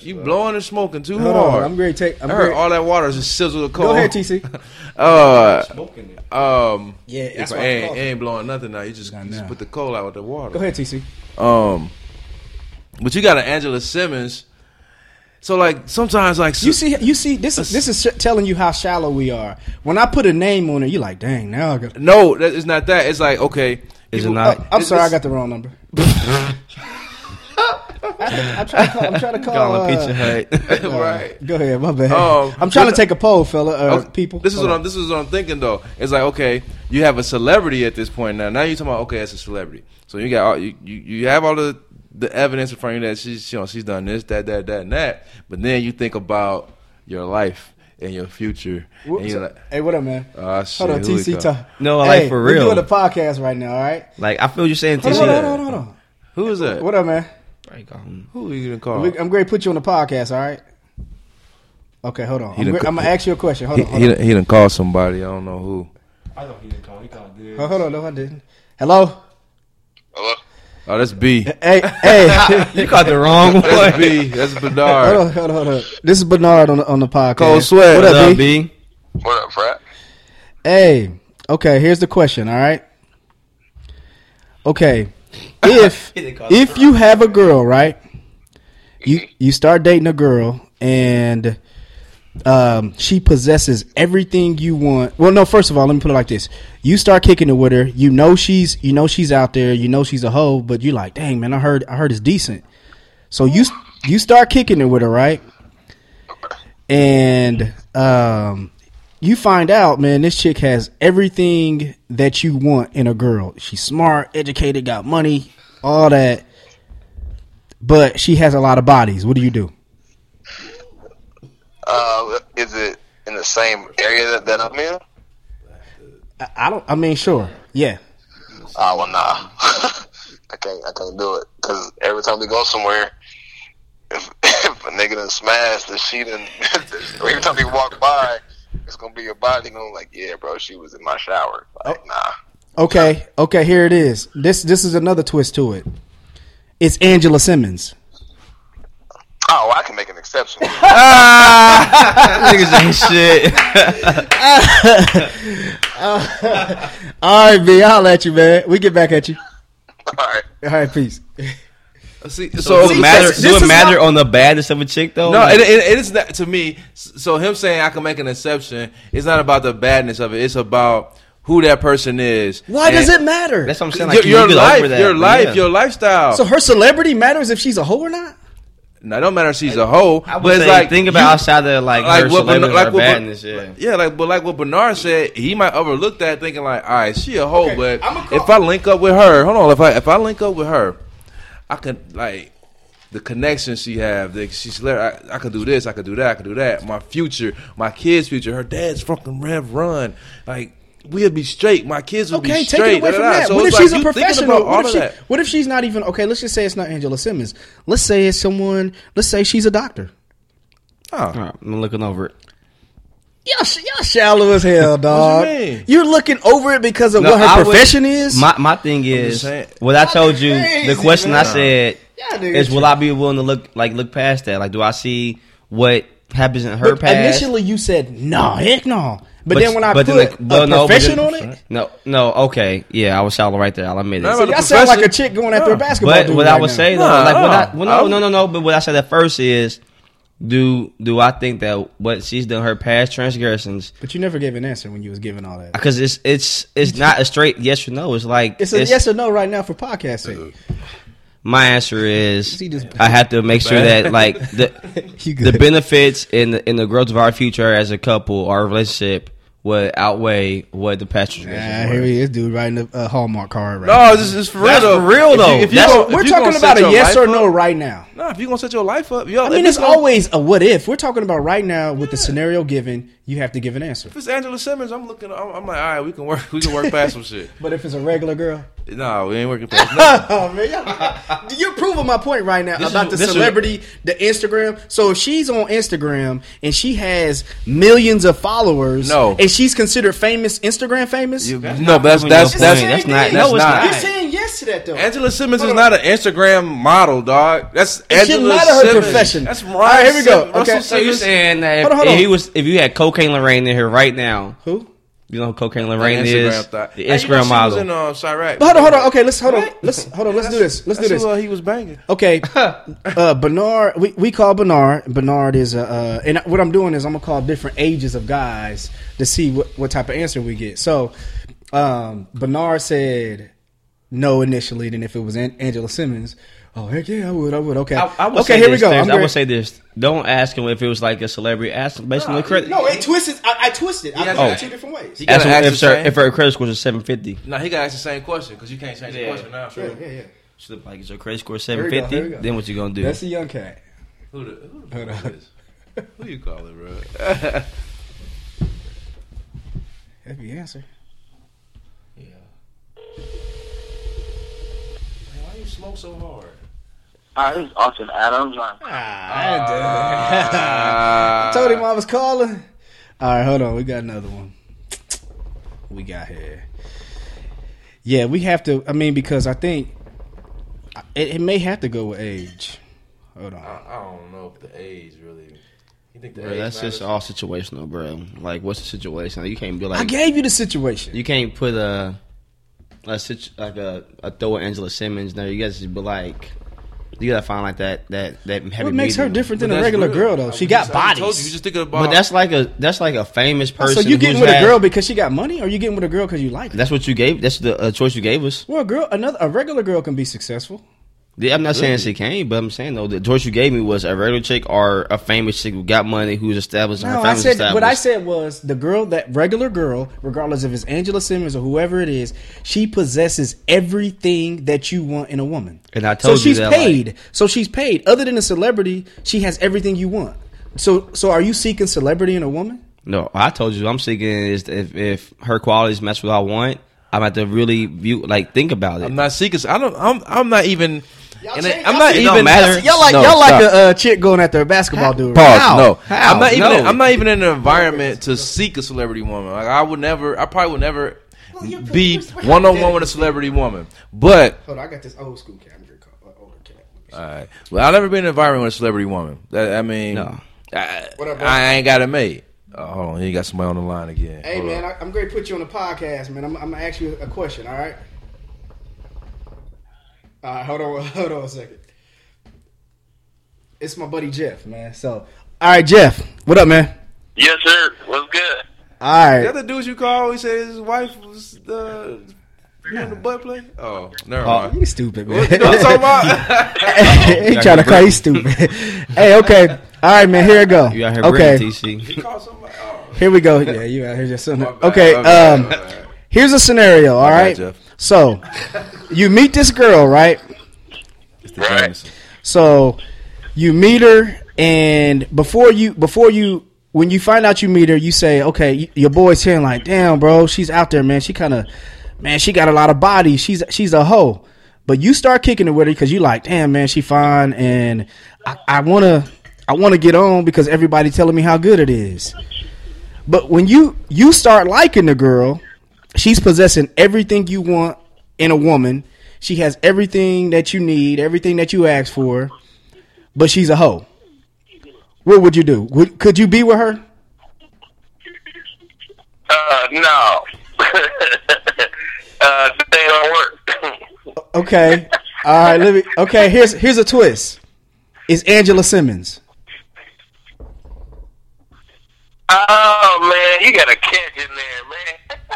Speaker 2: You blowing and smoking too
Speaker 1: Hold
Speaker 2: hard.
Speaker 1: on, I'm ready to take. I'm
Speaker 2: I heard
Speaker 1: ready.
Speaker 2: all that water is just sizzle the cold.
Speaker 1: Go ahead, TC.
Speaker 2: Uh,
Speaker 3: Smoking it.
Speaker 2: um,
Speaker 1: Yeah,
Speaker 2: if
Speaker 1: that's
Speaker 2: I
Speaker 1: why I
Speaker 2: ain't, ain't blowing nothing now. You just, you just put the coal out with the water.
Speaker 1: Go ahead, TC.
Speaker 2: Um, but you got an Angela Simmons. So like sometimes like
Speaker 1: You see, you see, this is this is sh- telling you how shallow we are. When I put a name on it, you're like, dang, now I got.
Speaker 2: no, It's not that. It's like okay,
Speaker 3: Is it not?
Speaker 1: Oh, I'm sorry, I got the wrong number. I, am trying to call. I'm trying to call.
Speaker 3: Calling
Speaker 1: uh,
Speaker 3: Pizza Hut.
Speaker 2: right.
Speaker 1: Go ahead, my bad.
Speaker 2: Um,
Speaker 1: I'm trying to take a poll, fella. Uh,
Speaker 2: Okay,
Speaker 1: people.
Speaker 2: This is what. I'm. This is what I'm thinking though. It's like okay, you have a celebrity at this point now. Now you're talking about okay, that's a celebrity. So you got all you, you, you have all the the evidence in front of you that she's you know she's done this, that, that, that, and that. But then you think about your life and your future, and you're like,
Speaker 1: Hey, what up, man?
Speaker 2: oh shit,
Speaker 1: Hold on, TC.
Speaker 2: go.
Speaker 1: Talk.
Speaker 3: No,
Speaker 1: hey,
Speaker 3: like, for
Speaker 1: We're
Speaker 3: real.
Speaker 1: doing a podcast right now. All right.
Speaker 3: Like I feel you saying TC.
Speaker 1: on, hold on, hold on, hold on.
Speaker 2: Who is that?
Speaker 1: What up, man?
Speaker 3: Right, go on.
Speaker 2: Who are you gonna call?
Speaker 1: I'm going to put you on the podcast. All right. Okay, hold on.
Speaker 2: He
Speaker 1: I'm,
Speaker 2: done
Speaker 1: gre- I'm gonna ask you a question. Hold
Speaker 2: he,
Speaker 1: on. Hold
Speaker 2: he,
Speaker 1: on.
Speaker 2: done- he done called somebody. I don't know who.
Speaker 3: I know he didn't call. He called good.
Speaker 1: Oh, hold on. No, I didn't. Hello.
Speaker 4: Hello?
Speaker 2: Oh, that's B.
Speaker 1: Hey, hey.
Speaker 3: You called the wrong one.
Speaker 2: That's
Speaker 3: one.
Speaker 2: B. That's
Speaker 1: hold on, hold on, hold on. This is Bernard on the, on the podcast.
Speaker 2: Cold sweat.
Speaker 1: What
Speaker 3: What
Speaker 1: up,
Speaker 3: up,
Speaker 1: B?
Speaker 3: B?
Speaker 4: What up, Frat?
Speaker 1: Hey. Okay, here's the question. All right. Okay. If
Speaker 3: He didn't call
Speaker 1: if you have a girl, right? You you start dating a girl and um, she possesses everything you want. Well, no. First of all, let me put it like this: you start kicking it with her. You know she's you know she's out there. You know she's a hoe, but you're like, dang man, I heard I heard it's decent. So you you start kicking it with her, right? And um, you find out, man, this chick has everything that you want in a girl. She's smart, educated, got money, all that. But she has a lot of bodies. What do you do?
Speaker 4: Uh, is it in the same area that, that I'm in?
Speaker 1: I, I don't. I mean, sure, yeah.
Speaker 4: Ah, well, nah. I can't. I can't do it because every time we go somewhere, if, if a nigga done smashed, the she done. every time we walk by, it's gonna be your body. Gonna like, yeah, bro, she was in my shower. Like, oh. nah.
Speaker 1: Okay, okay. Here it is. This this is another twist to it. It's Angela Simmons.
Speaker 4: Oh, I can make an exception.
Speaker 3: Niggas ain't shit.
Speaker 1: All right, B. I'll let you, man. We get back at you.
Speaker 4: All right.
Speaker 1: All right, peace.
Speaker 2: See,
Speaker 3: So,
Speaker 2: so,
Speaker 3: do it matter?
Speaker 1: this-
Speaker 3: do
Speaker 1: this
Speaker 3: it
Speaker 1: is
Speaker 3: matter
Speaker 1: why-
Speaker 3: on the badness of a chick though?
Speaker 2: No,
Speaker 3: Like,
Speaker 2: it, it, it is not to me. So him saying I can make an exception, it's not about the badness of it. It's about who that person is.
Speaker 1: Why
Speaker 2: And
Speaker 1: does it matter?
Speaker 3: that's what I'm saying.
Speaker 2: your,
Speaker 3: Like, you
Speaker 2: your life,
Speaker 3: that,
Speaker 2: your life,
Speaker 3: yeah.
Speaker 2: your lifestyle.
Speaker 1: so her celebrity matters if she's a hoe or not.
Speaker 2: No, it don't matter if she's a hoe,
Speaker 3: I would
Speaker 2: but it's
Speaker 3: say,
Speaker 2: like
Speaker 3: think about
Speaker 2: you-
Speaker 3: outside of like,
Speaker 2: like
Speaker 3: her
Speaker 2: what Bern-
Speaker 3: celebrity
Speaker 2: like
Speaker 3: or
Speaker 2: what
Speaker 3: badness. Yeah.
Speaker 2: Yeah, like but like what Bernard said, he might overlook that, thinking like, all right, she a hoe,
Speaker 1: Okay,
Speaker 2: but
Speaker 1: I'ma
Speaker 2: if I link up with her, hold on, if I if I link up with her, I can like the connection she have, the, she's I, I could do this, I could do that, I could do that. My future, my kids' future, her dad's fucking Rev Run, like. We'll be straight. My kids will
Speaker 1: Okay,
Speaker 2: be straight.
Speaker 1: Okay, take
Speaker 2: straight.
Speaker 1: it away
Speaker 2: da,
Speaker 1: from
Speaker 2: da, da.
Speaker 1: that.
Speaker 2: So
Speaker 1: what if
Speaker 2: it's
Speaker 1: she's
Speaker 2: like
Speaker 1: a professional? What if she? What if she's not even okay? Let's just say it's not Angela Simmons. Let's say it's someone. Let's say she's a doctor.
Speaker 2: Oh.
Speaker 3: All right, I'm looking over it.
Speaker 1: Y'all, y'all shallow as hell, dog.
Speaker 2: mean?
Speaker 1: You're looking over it because of
Speaker 3: No,
Speaker 1: what her
Speaker 3: I would-
Speaker 1: profession is.
Speaker 3: My my thing is what I told you.
Speaker 1: crazy,
Speaker 3: the question I said
Speaker 1: Y'all
Speaker 3: is, will I be willing to look like look past that? Like, do I see what happens in her
Speaker 1: but
Speaker 3: past?
Speaker 1: initially, you said no, heck no. But, then when I
Speaker 3: but
Speaker 1: put
Speaker 3: then the- well,
Speaker 1: a
Speaker 3: no, but
Speaker 1: profession
Speaker 3: then-
Speaker 1: on it,
Speaker 3: No, no, okay, yeah, I was shallow right there. I'll admit it.
Speaker 2: No,
Speaker 1: so y'all sound like a chick going after a basketball.
Speaker 3: But
Speaker 1: dude
Speaker 3: what
Speaker 1: right
Speaker 3: I would
Speaker 1: now.
Speaker 3: say though,
Speaker 2: Nah,
Speaker 3: like what. I, well, no, no, no, no. But what I said at first is, do do I think that what she's done her past transgressions?
Speaker 1: But you never gave an answer when you was giving all that.
Speaker 3: Because it's it's it's not a straight yes or no. It's like
Speaker 1: It's a yes or no right now for podcasting.
Speaker 3: my answer is I have to make sure that like the the benefits in the in the growth of our future as a couple, our relationship would outweigh what the past
Speaker 1: Ah,
Speaker 3: transgressions
Speaker 1: here he is, dude, writing a, a Hallmark card right
Speaker 2: No, it's, it's for real
Speaker 3: That's
Speaker 2: though.
Speaker 3: for real,
Speaker 2: If you-
Speaker 3: though.
Speaker 2: If you,
Speaker 3: That's-
Speaker 2: gonna- if
Speaker 1: We're
Speaker 2: you
Speaker 1: talking about a yes or
Speaker 2: life
Speaker 1: no
Speaker 2: up-
Speaker 1: right now.
Speaker 2: No, if you're gonna set your life up, yo,
Speaker 1: I mean, it's
Speaker 2: gonna-
Speaker 1: always a what if. We're talking about right now with the scenario given, you have to give an answer.
Speaker 2: If it's Angela Simmons, I'm looking. I'm, I'm like, all right, we can work. We can work past some shit.
Speaker 1: But if it's a regular girl,
Speaker 2: No, we ain't working past nothing.
Speaker 1: Oh man, y'all- you're proving my point right now
Speaker 3: This
Speaker 1: about
Speaker 3: is-
Speaker 1: the
Speaker 3: this is-
Speaker 1: celebrity, the Instagram. So if she's on Instagram and she has millions of followers,
Speaker 2: No.
Speaker 1: and she's considered famous, Instagram famous.
Speaker 2: You-
Speaker 3: That's
Speaker 2: no,
Speaker 3: not
Speaker 2: but that's
Speaker 3: proving
Speaker 2: that's
Speaker 3: your
Speaker 2: that's,
Speaker 3: point.
Speaker 1: That's
Speaker 3: not.
Speaker 1: not-
Speaker 3: No, it's
Speaker 2: not.
Speaker 3: not.
Speaker 1: You're saying yes to that though.
Speaker 2: Angela Simmons is not an Instagram model, dog. That's
Speaker 1: It shouldn't
Speaker 2: Angela
Speaker 1: matter her
Speaker 2: Simmons.
Speaker 1: profession.
Speaker 2: That's Ryan
Speaker 1: All right, here we go.
Speaker 2: Simmons-
Speaker 1: Okay.
Speaker 3: So you're
Speaker 2: Simmons.
Speaker 3: saying that if,
Speaker 1: Hold on, hold
Speaker 3: if
Speaker 1: on.
Speaker 3: he was if you had Cocaine Lorraine in here right now,
Speaker 1: Who?
Speaker 3: You know who Cocaine Lorraine
Speaker 2: Instagram
Speaker 3: is
Speaker 2: thought-
Speaker 3: the
Speaker 2: Hey, you know
Speaker 3: Instagram
Speaker 2: she
Speaker 3: model.
Speaker 2: Was in, uh, Chi-Raq.
Speaker 1: But hold on, hold on. Okay, let's hold on. Let's hold on. Let's do this. Let's do this.
Speaker 2: who, uh, he was banging.
Speaker 1: Okay, uh, Bernard. We, we call Bernard. Bernard is a. Uh, and what I'm doing is I'm gonna call different ages of guys to see what, what type of answer we get. So, um, Bernard said no initially. Then if it was An- Angela Simmons, oh heck yeah, I would. I would. Okay.
Speaker 3: I, I would
Speaker 1: okay, here
Speaker 3: this,
Speaker 1: we go.
Speaker 3: Terrence,
Speaker 1: I'm
Speaker 3: I
Speaker 1: great.
Speaker 3: would say this: don't ask him if it was like a celebrity. Ask him based on the credit.
Speaker 1: no. It twisted. I, I twisted. I
Speaker 2: Yeah, oh.
Speaker 1: put it
Speaker 2: oh.
Speaker 1: two different ways.
Speaker 2: He
Speaker 3: Ask him
Speaker 2: ask
Speaker 3: if,
Speaker 2: the
Speaker 3: sir, if her credit score was seven fifty.
Speaker 2: No, he got to ask the same question because you can't change the
Speaker 3: Yeah.
Speaker 2: question now.
Speaker 1: Yeah, yeah, yeah.
Speaker 3: Should like is your credit score
Speaker 1: we
Speaker 3: seven
Speaker 1: go, here we
Speaker 3: fifty?
Speaker 1: go.
Speaker 3: Then what you gonna do?
Speaker 1: That's a young cat.
Speaker 2: Who the, who the
Speaker 1: Hold on.
Speaker 2: is? Who you calling, bro?
Speaker 1: That's the answer.
Speaker 2: yeah. Man, why you smoke so hard?
Speaker 5: Hi, this is Austin Adams. I'm
Speaker 1: Ah, I told him I was calling. All right, hold on. We got another one. We got here. Yeah, we have to. I mean, because I think it, it may have to go with age. Hold on.
Speaker 2: I, I don't know if the age really. You think the
Speaker 3: Bro,
Speaker 2: age
Speaker 3: that's just all situational, bro. Like, what's the situation? You can't be like,
Speaker 1: I gave you the situation.
Speaker 3: you can't put a, a situ, like a, a throw at Angela Simmons there. You guys just be like, you gotta find like that that that. heavy
Speaker 1: What makes her
Speaker 3: medium.
Speaker 1: different than
Speaker 2: But
Speaker 1: a
Speaker 2: that's
Speaker 1: regular
Speaker 2: real.
Speaker 1: girl though?
Speaker 2: I
Speaker 1: She got
Speaker 2: just- I told you, you
Speaker 1: bodies.
Speaker 2: just thinking about.
Speaker 3: But that's like a that's like a famous person.
Speaker 1: So you getting
Speaker 3: who's
Speaker 1: with a
Speaker 3: had-
Speaker 1: girl because she got money, or you getting with a girl because you like her?
Speaker 3: That's what you gave. That's the uh, choice you gave us.
Speaker 1: Well, a girl, another a regular girl can be successful.
Speaker 3: Yeah, I'm not saying she can't, but I'm saying though the choice you gave me was a regular chick or a famous chick who got money who's established and her
Speaker 1: No, I said
Speaker 3: established.
Speaker 1: what I said was the girl, that regular girl, regardless if it's Angela Simmons or whoever it is, she possesses everything that you want in a woman.
Speaker 3: And I
Speaker 1: so
Speaker 3: told you
Speaker 1: she's
Speaker 3: that, like-
Speaker 1: paid. so she's paid. Other than a celebrity, she has everything you want. So, so are you seeking celebrity in a woman?
Speaker 3: No, I told you I'm seeking is if if her qualities match what I want, I'm have to really view like think about it.
Speaker 2: I'm not seeking. I don't. I'm. I'm not even. And
Speaker 1: change-
Speaker 2: I'm not even.
Speaker 3: don't matter.
Speaker 1: Y'all like
Speaker 2: No,
Speaker 1: y'all like
Speaker 2: stop.
Speaker 1: a uh, chick going after a basketball dude.
Speaker 2: Pause.
Speaker 1: How?
Speaker 2: No,
Speaker 3: How?
Speaker 2: I'm not even.
Speaker 3: No.
Speaker 2: I'm not even in an environment to seek a celebrity woman. Like I would never. I probably would never
Speaker 1: you're-
Speaker 2: be one on one with a celebrity woman. But
Speaker 1: Hold on, I got this old school cat. I'm drinking uh, older cat.
Speaker 2: all right. Well, I've never been in an environment with a celebrity woman. That, I mean,
Speaker 3: No.
Speaker 2: I,
Speaker 1: What?
Speaker 2: I ain't got it made. Oh, hold on, you got somebody on the line again.
Speaker 1: Hey
Speaker 2: Hold
Speaker 1: man,
Speaker 2: on.
Speaker 1: I, I'm going to put you on the podcast, man. I'm, I'm gonna ask you a question. All right. All right, hold on, hold on a second. It's my buddy Jeff, man. So, all right, Jeff, what up, man?
Speaker 5: yes, sir. What's good?
Speaker 1: All right.
Speaker 2: the other dudes you call, he said his wife was the. you in the butt play? Oh, never
Speaker 3: Oh,
Speaker 2: mind.
Speaker 1: you stupid, man.
Speaker 2: What you know talking about?
Speaker 1: he trying to call you stupid. hey, okay, all right, man. Here we go.
Speaker 3: You out here
Speaker 1: okay,
Speaker 3: bringing TC.
Speaker 2: He called somebody. Oh,
Speaker 1: here we go. Yeah, you out here just sitting
Speaker 2: my
Speaker 1: Okay,
Speaker 2: bad,
Speaker 1: um,
Speaker 2: bad.
Speaker 1: Here's a scenario. All
Speaker 2: My
Speaker 1: right,
Speaker 2: Jeff.
Speaker 1: so you meet this girl, right?
Speaker 2: It's the
Speaker 5: Right.
Speaker 1: So you meet her, and before you before you when you find out you meet her, you say, okay, your boy's here, like, damn, bro, she's out there, man. She kind of, man, she got a lot of body. She's she's a hoe. But you start kicking it with her because you like, damn, man, she fine, and I, I wanna I wanna get on because everybody telling me how good it is. But when you you start liking the girl, she's possessing everything you want in a woman. She has everything that you need, everything that you ask for, but she's a hoe. What would you do? Would, could you be with her?
Speaker 5: Uh, no. uh, they don't work.
Speaker 1: Okay. All right, let me Okay, here's here's a twist. It's Angela Simmons.
Speaker 5: oh man, you got a catch in there, man.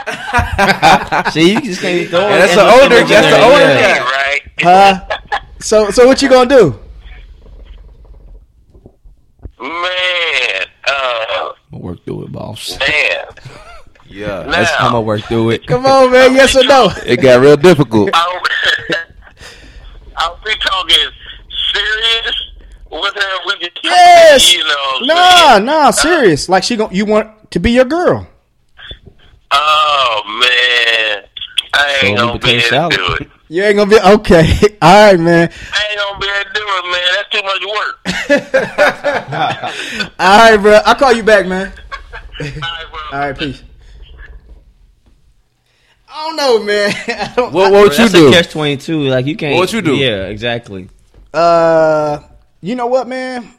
Speaker 3: See, you just can't even throw
Speaker 2: Yeah,
Speaker 3: it.
Speaker 2: that's the older- that's the older
Speaker 3: yeah.
Speaker 2: guy.
Speaker 5: right?
Speaker 1: Huh? So so what you going to do?
Speaker 5: Man, uh,
Speaker 3: I'm work through it, boss.
Speaker 5: man.
Speaker 2: Yeah.
Speaker 5: Now,
Speaker 3: That's, I'm gonna work through it.
Speaker 1: Come on, man. Yes or no?
Speaker 2: It got real difficult.
Speaker 5: I'll, I'll be talking serious with her. We just
Speaker 1: Yes.
Speaker 5: you know.
Speaker 1: Nah, nah, serious. Like she gon' you want to be your girl.
Speaker 5: Oh man, I ain't
Speaker 3: So
Speaker 5: gonna be able to do it.
Speaker 1: You ain't gonna be okay. All right, man.
Speaker 5: I ain't gonna be able to do it, man. That's too much work.
Speaker 1: All right, bro. I'll call you back, man.
Speaker 5: All right, bro.
Speaker 1: All right, peace. I don't know, man. I don't,
Speaker 2: What, what would you
Speaker 3: That's
Speaker 2: do?
Speaker 3: a catch twenty two. Like you can't.
Speaker 2: What you do?
Speaker 3: Yeah, exactly.
Speaker 1: Uh, you know what, man?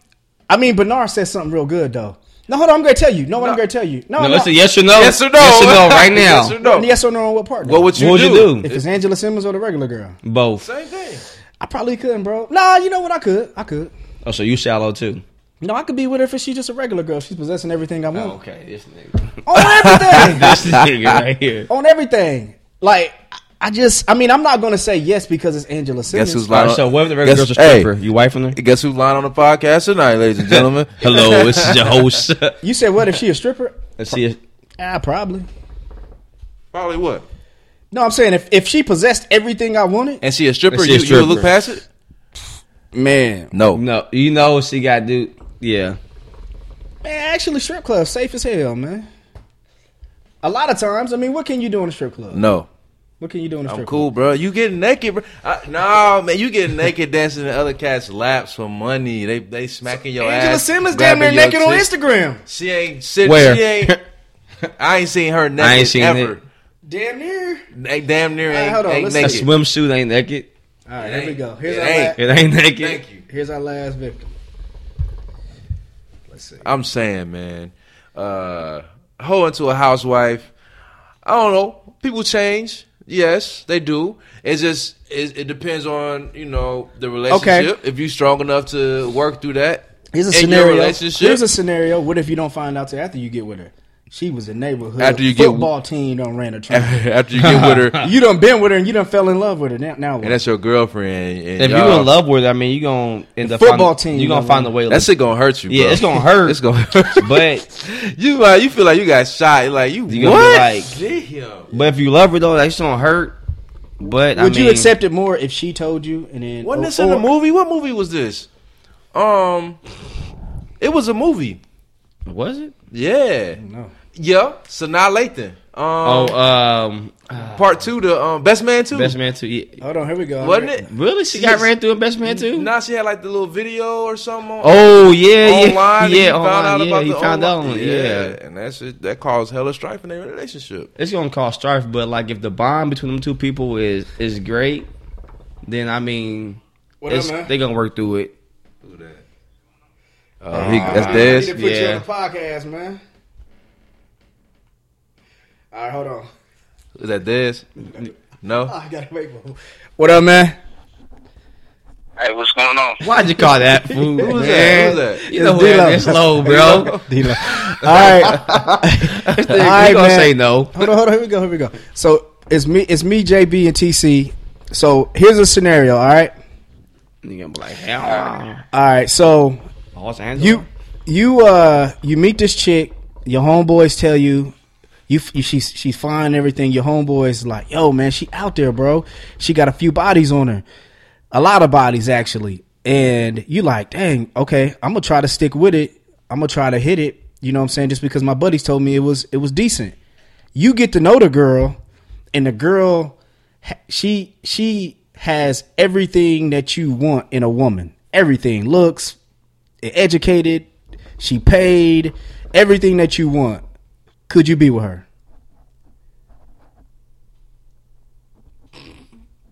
Speaker 1: I mean, Bernard said something real good though. No, hold on. I'm gonna tell you. No, what I'm gonna tell you. No,
Speaker 3: No,
Speaker 1: no.
Speaker 3: it's a yes or no.
Speaker 2: Yes or no?
Speaker 3: Yes or no right now.
Speaker 2: yes or no?
Speaker 1: Yes or no on what part? though?
Speaker 2: What would you
Speaker 3: What would
Speaker 2: do?
Speaker 3: you do?
Speaker 1: if it's Angela Simmons or the regular girl?
Speaker 3: Both.
Speaker 2: Same thing.
Speaker 1: I probably couldn't, bro. Nah, you know what? I could. I could.
Speaker 3: Oh, so you shallow too?
Speaker 1: No, I could be with her if she's just a regular girl. She's possessing everything I want.
Speaker 3: Oh, okay, this nigga.
Speaker 1: On everything.
Speaker 3: this nigga right here.
Speaker 1: on everything. Like, I just, I mean, I'm not gonna say yes because it's Angela Simmons.
Speaker 2: Guess who's
Speaker 3: All
Speaker 2: lying?
Speaker 3: right, so what if the regular
Speaker 2: Guess-
Speaker 3: girl's a
Speaker 2: hey.
Speaker 3: stripper? You wifing her?
Speaker 2: Guess who's lying on the podcast tonight, ladies and gentlemen?
Speaker 3: Hello, this is your host.
Speaker 1: You said what if she a stripper?
Speaker 3: Let's see. If,
Speaker 1: Ah, probably.
Speaker 2: Probably what?
Speaker 1: No, I'm saying if, if she possessed everything I wanted,
Speaker 2: And she a stripper?
Speaker 3: And she a
Speaker 2: you, you would look past it?
Speaker 1: man,
Speaker 2: No.
Speaker 3: no, you know what she got to do. Yeah.
Speaker 1: man, actually, strip club safe as hell, man. A lot of times, I mean, what can you do in a strip club?
Speaker 2: No.
Speaker 1: What can you do in a
Speaker 2: I'm
Speaker 1: strip
Speaker 2: cool, bro. You getting naked, bro? I, no, man, you getting naked dancing in other cats' laps for money. They they smacking your
Speaker 1: club?
Speaker 2: ass.
Speaker 1: Angela Simmons damn near
Speaker 2: grabbing your
Speaker 1: naked on
Speaker 2: tits.
Speaker 1: Instagram.
Speaker 2: She ain't sit.
Speaker 3: Where?
Speaker 2: She ain't. I ain't seen her naked
Speaker 3: I ain't seen
Speaker 2: ever.
Speaker 3: it.
Speaker 1: Damn near.
Speaker 2: Ain't damn near
Speaker 1: All right,
Speaker 2: ain't,
Speaker 1: hold on,
Speaker 2: ain't
Speaker 1: let's
Speaker 3: A
Speaker 2: naked.
Speaker 3: swimsuit ain't naked.
Speaker 1: All right,
Speaker 2: It
Speaker 1: here we go. Here's
Speaker 2: It
Speaker 1: our,
Speaker 2: ain't.
Speaker 1: la-
Speaker 3: It ain't naked.
Speaker 2: Thank you.
Speaker 1: here's our last victim. Let's see.
Speaker 2: I'm saying, man, uh, hold into a housewife. I don't know. People change. Yes, they do. It's just it, it depends on you know the relationship. If you strong enough to work through that,
Speaker 1: Here's a
Speaker 2: in your
Speaker 1: scenario.
Speaker 2: relationship.
Speaker 1: Here's a scenario. What if you don't find out till after you get with her? She was a neighborhood
Speaker 2: After you get-
Speaker 1: football team. Done ran a train.
Speaker 2: after you get with her,
Speaker 1: you done been with her and you done fell in love with her. Now, now
Speaker 2: and that's your girlfriend. And
Speaker 3: If you
Speaker 2: y'all-
Speaker 3: in love with her, I mean, you gonna end up
Speaker 1: football
Speaker 3: find,
Speaker 1: team,
Speaker 3: You gonna find
Speaker 1: man.
Speaker 3: a way. to
Speaker 2: that shit gonna hurt you. Bro.
Speaker 3: Yeah, it's gonna hurt.
Speaker 2: It's gonna hurt.
Speaker 3: But
Speaker 2: you uh, you feel like you got shot. Like you,
Speaker 3: You gonna
Speaker 2: what?
Speaker 3: be like-
Speaker 2: Damn.
Speaker 3: but if you love her though, that's gonna hurt. But I
Speaker 1: Would
Speaker 3: mean,
Speaker 1: you accept it more if she told you and then?
Speaker 2: Wasn't
Speaker 1: or-
Speaker 2: this in the
Speaker 1: or-
Speaker 2: movie? What movie was this? Um, it was a movie.
Speaker 3: Was it?
Speaker 2: Yeah,
Speaker 1: No.
Speaker 2: Yeah. Sanaa Lathan. Um,
Speaker 3: Oh, um,
Speaker 2: part two, the um, best man too.
Speaker 3: Best Man Two. Yeah.
Speaker 1: Hold on. Here we go.
Speaker 2: wasn't it?
Speaker 3: Really, she
Speaker 2: Yes.
Speaker 3: got ran through in Best Man Two.
Speaker 2: Now she had like the little video or something. On,
Speaker 3: Oh yeah, yeah,
Speaker 2: online. and
Speaker 3: yeah.
Speaker 2: he
Speaker 3: online,
Speaker 2: found out
Speaker 3: yeah,
Speaker 2: about
Speaker 3: he
Speaker 2: the
Speaker 3: found out.
Speaker 2: online-
Speaker 3: on it, Yeah.
Speaker 2: and that's it. That caused hella strife in their relationship.
Speaker 3: it's gonna cause strife, but like if the bond between them two people is is great, then I mean,
Speaker 1: What up, man?
Speaker 3: they gonna work through it.
Speaker 2: Uh, he, that's
Speaker 1: I need to
Speaker 2: Dez.
Speaker 1: put you
Speaker 3: Yeah.
Speaker 1: on the podcast, man. All right, hold on.
Speaker 2: Is that this? No.
Speaker 1: Oh, I gotta wait for. What up, man?
Speaker 5: Hey, what's going on?
Speaker 3: Why'd you call that food?
Speaker 2: Who was
Speaker 3: man?
Speaker 2: that? Who was that?
Speaker 3: You know
Speaker 1: It's
Speaker 3: who that Slow, bro.
Speaker 1: D-Lo. All right. All
Speaker 3: He
Speaker 1: right,
Speaker 3: gonna say no.
Speaker 1: Hold on, hold on. Here we go. Here we go. So it's me, it's me, JB, and TC. So here's a scenario. All right.
Speaker 3: You gonna be like, hell.
Speaker 1: All right. So you you uh you meet this chick. Your homeboys tell you. You, you she's she's fine everything. Your homeboys like, yo man, she out there, bro. She got a few bodies on her, a lot of bodies actually. And you like, dang, okay, I'm gonna try to stick with it. I'm gonna try to hit it. You know what I'm saying? Just because my buddies told me it was it was decent. You get to know the girl, and the girl, she she has everything that you want in a woman. Everything looks educated. She paid everything that you want. Could you be with her?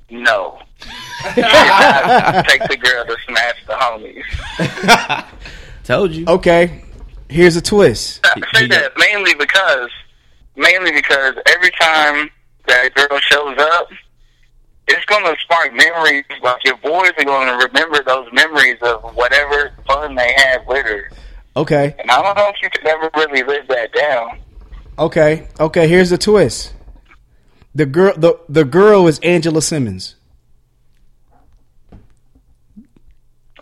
Speaker 5: No. Take the girl to smash the homies.
Speaker 3: told you.
Speaker 1: Okay, here's a twist.
Speaker 5: I say that mainly because, mainly because every time that girl shows up, it's going to spark memories. Like your boys are going to remember those memories of whatever fun they had with her.
Speaker 1: Okay,
Speaker 5: And I don't know if you could ever really live that down.
Speaker 1: Okay, okay. Here's the twist. The girl, the the girl is Angela Simmons.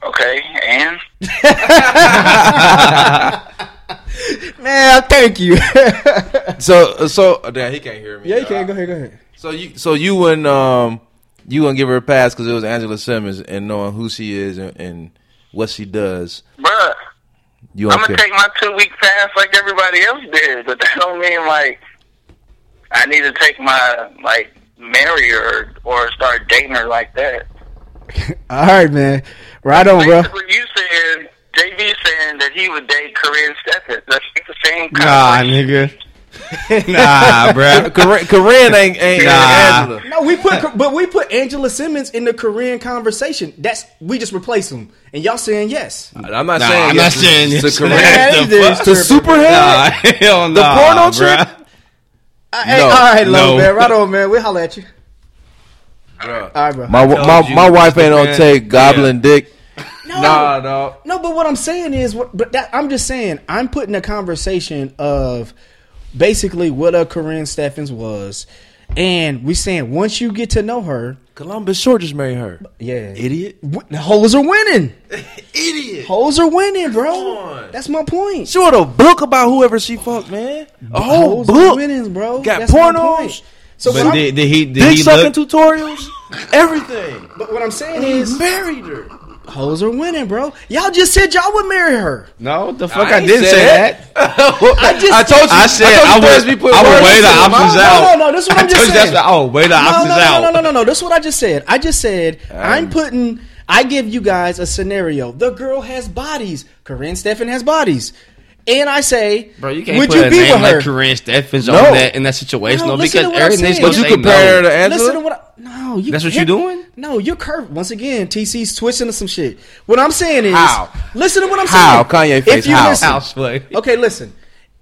Speaker 5: Okay, and
Speaker 1: Man, thank you.
Speaker 2: So so uh, damn, he can't hear me.
Speaker 1: yeah, you
Speaker 2: y'all.
Speaker 1: can go ahead. Go ahead.
Speaker 2: So you so you wouldn't um you wouldn't give her a pass because it was Angela Simmons and knowing who she is and, and what she does.
Speaker 5: bruh,
Speaker 2: You
Speaker 5: I'm gonna
Speaker 2: care.
Speaker 5: take my two week pass like everybody else did, but that don't mean like I need to take my like marry her or start dating her like that.
Speaker 1: All right, man. Right on, bro.
Speaker 5: You saying JB saying that he would date Karrine Steffans. That's the same.
Speaker 3: Nah, nigga. nah, bro.
Speaker 2: Karrine, Karrine ain't, ain't,
Speaker 3: Nah.
Speaker 2: Angela.
Speaker 1: No, we put, but we put Angela Simmons in the Karrine conversation. That's we just replace him, and y'all saying yes.
Speaker 2: I'm not
Speaker 3: Nah,
Speaker 2: saying
Speaker 3: I'm
Speaker 2: yes
Speaker 3: not
Speaker 2: to-
Speaker 3: saying
Speaker 2: to
Speaker 3: yes.
Speaker 2: Karrine.
Speaker 1: Man,
Speaker 3: the
Speaker 1: this?
Speaker 2: The
Speaker 1: is
Speaker 2: superhead?
Speaker 3: Nah, hell
Speaker 2: The porno
Speaker 3: bruh.
Speaker 2: chick?
Speaker 1: Uh, hey,
Speaker 2: No.
Speaker 1: all right, low
Speaker 3: No.
Speaker 1: man. Right on, man. We'll holler at you.
Speaker 2: Bruh.
Speaker 1: All right, bro.
Speaker 2: My, my,
Speaker 3: you,
Speaker 2: my wife ain't gonna take goblin dick.
Speaker 1: no,
Speaker 2: Nah, no.
Speaker 1: no. But what I'm saying is, what, but that I'm just saying, I'm putting a conversation of basically what a Karrine Steffans was, and we saying once you get to know her,
Speaker 2: Columbus Short just married her.
Speaker 1: yeah,
Speaker 2: Idiot.
Speaker 1: w- the hoes are winning.
Speaker 2: Idiot.
Speaker 1: Hoes are winning, bro.
Speaker 2: on.
Speaker 1: That's my point.
Speaker 2: She wrote a book about whoever she fucked, man. A whole
Speaker 1: Hoes are
Speaker 2: book.
Speaker 1: winning, bro.
Speaker 2: Got
Speaker 1: That's
Speaker 2: pornos.
Speaker 1: So
Speaker 3: But did, did he? Did
Speaker 2: Dick
Speaker 3: he
Speaker 2: sucking
Speaker 3: look?
Speaker 2: tutorials. Everything.
Speaker 1: but what I'm saying
Speaker 2: He
Speaker 1: is,
Speaker 2: married her.
Speaker 1: Hoes are winning, bro. Y'all just said y'all would marry her.
Speaker 3: No, the fuck
Speaker 2: I
Speaker 3: I, didn't say
Speaker 2: that.
Speaker 3: that.
Speaker 1: I just,
Speaker 2: I told you.
Speaker 3: I said
Speaker 2: told
Speaker 3: I
Speaker 2: you Thursday
Speaker 3: would.
Speaker 2: put
Speaker 3: I would
Speaker 2: words
Speaker 3: weigh the
Speaker 2: in your mouth.
Speaker 3: options
Speaker 1: No,
Speaker 3: out.
Speaker 1: no, no, this is what
Speaker 3: I
Speaker 1: I'm just
Speaker 3: told you that's
Speaker 1: saying.
Speaker 3: what- I would weigh the
Speaker 1: no,
Speaker 3: options
Speaker 1: no,
Speaker 3: out.
Speaker 1: no, no, no, no, no. This is what I just said. I just said I'm putting. I give you guys a scenario. The girl has bodies. Karrine Steffans has bodies, and I say,
Speaker 3: Bro, you can't
Speaker 1: would
Speaker 3: put
Speaker 1: you
Speaker 3: a
Speaker 1: be
Speaker 3: name
Speaker 1: with her?
Speaker 3: like Karrine Steffans
Speaker 2: No.
Speaker 3: on that in that situation,
Speaker 1: No,
Speaker 3: no,
Speaker 1: listen
Speaker 3: because
Speaker 1: to what I'm
Speaker 3: everything's
Speaker 1: saying.
Speaker 3: gonna
Speaker 2: But you
Speaker 3: say
Speaker 2: compare her
Speaker 3: no.
Speaker 2: to Angela.
Speaker 1: Listen to what. I, no, you.
Speaker 3: That's what you
Speaker 1: you're-
Speaker 3: doing?
Speaker 1: No, you're curved once again. TC's twisting to some shit. What I'm saying is,
Speaker 2: How?
Speaker 1: listen to what I'm
Speaker 2: How?
Speaker 1: saying.
Speaker 2: Kanye face,
Speaker 1: If you
Speaker 2: how?
Speaker 1: listen-
Speaker 3: House play.
Speaker 1: Okay, listen.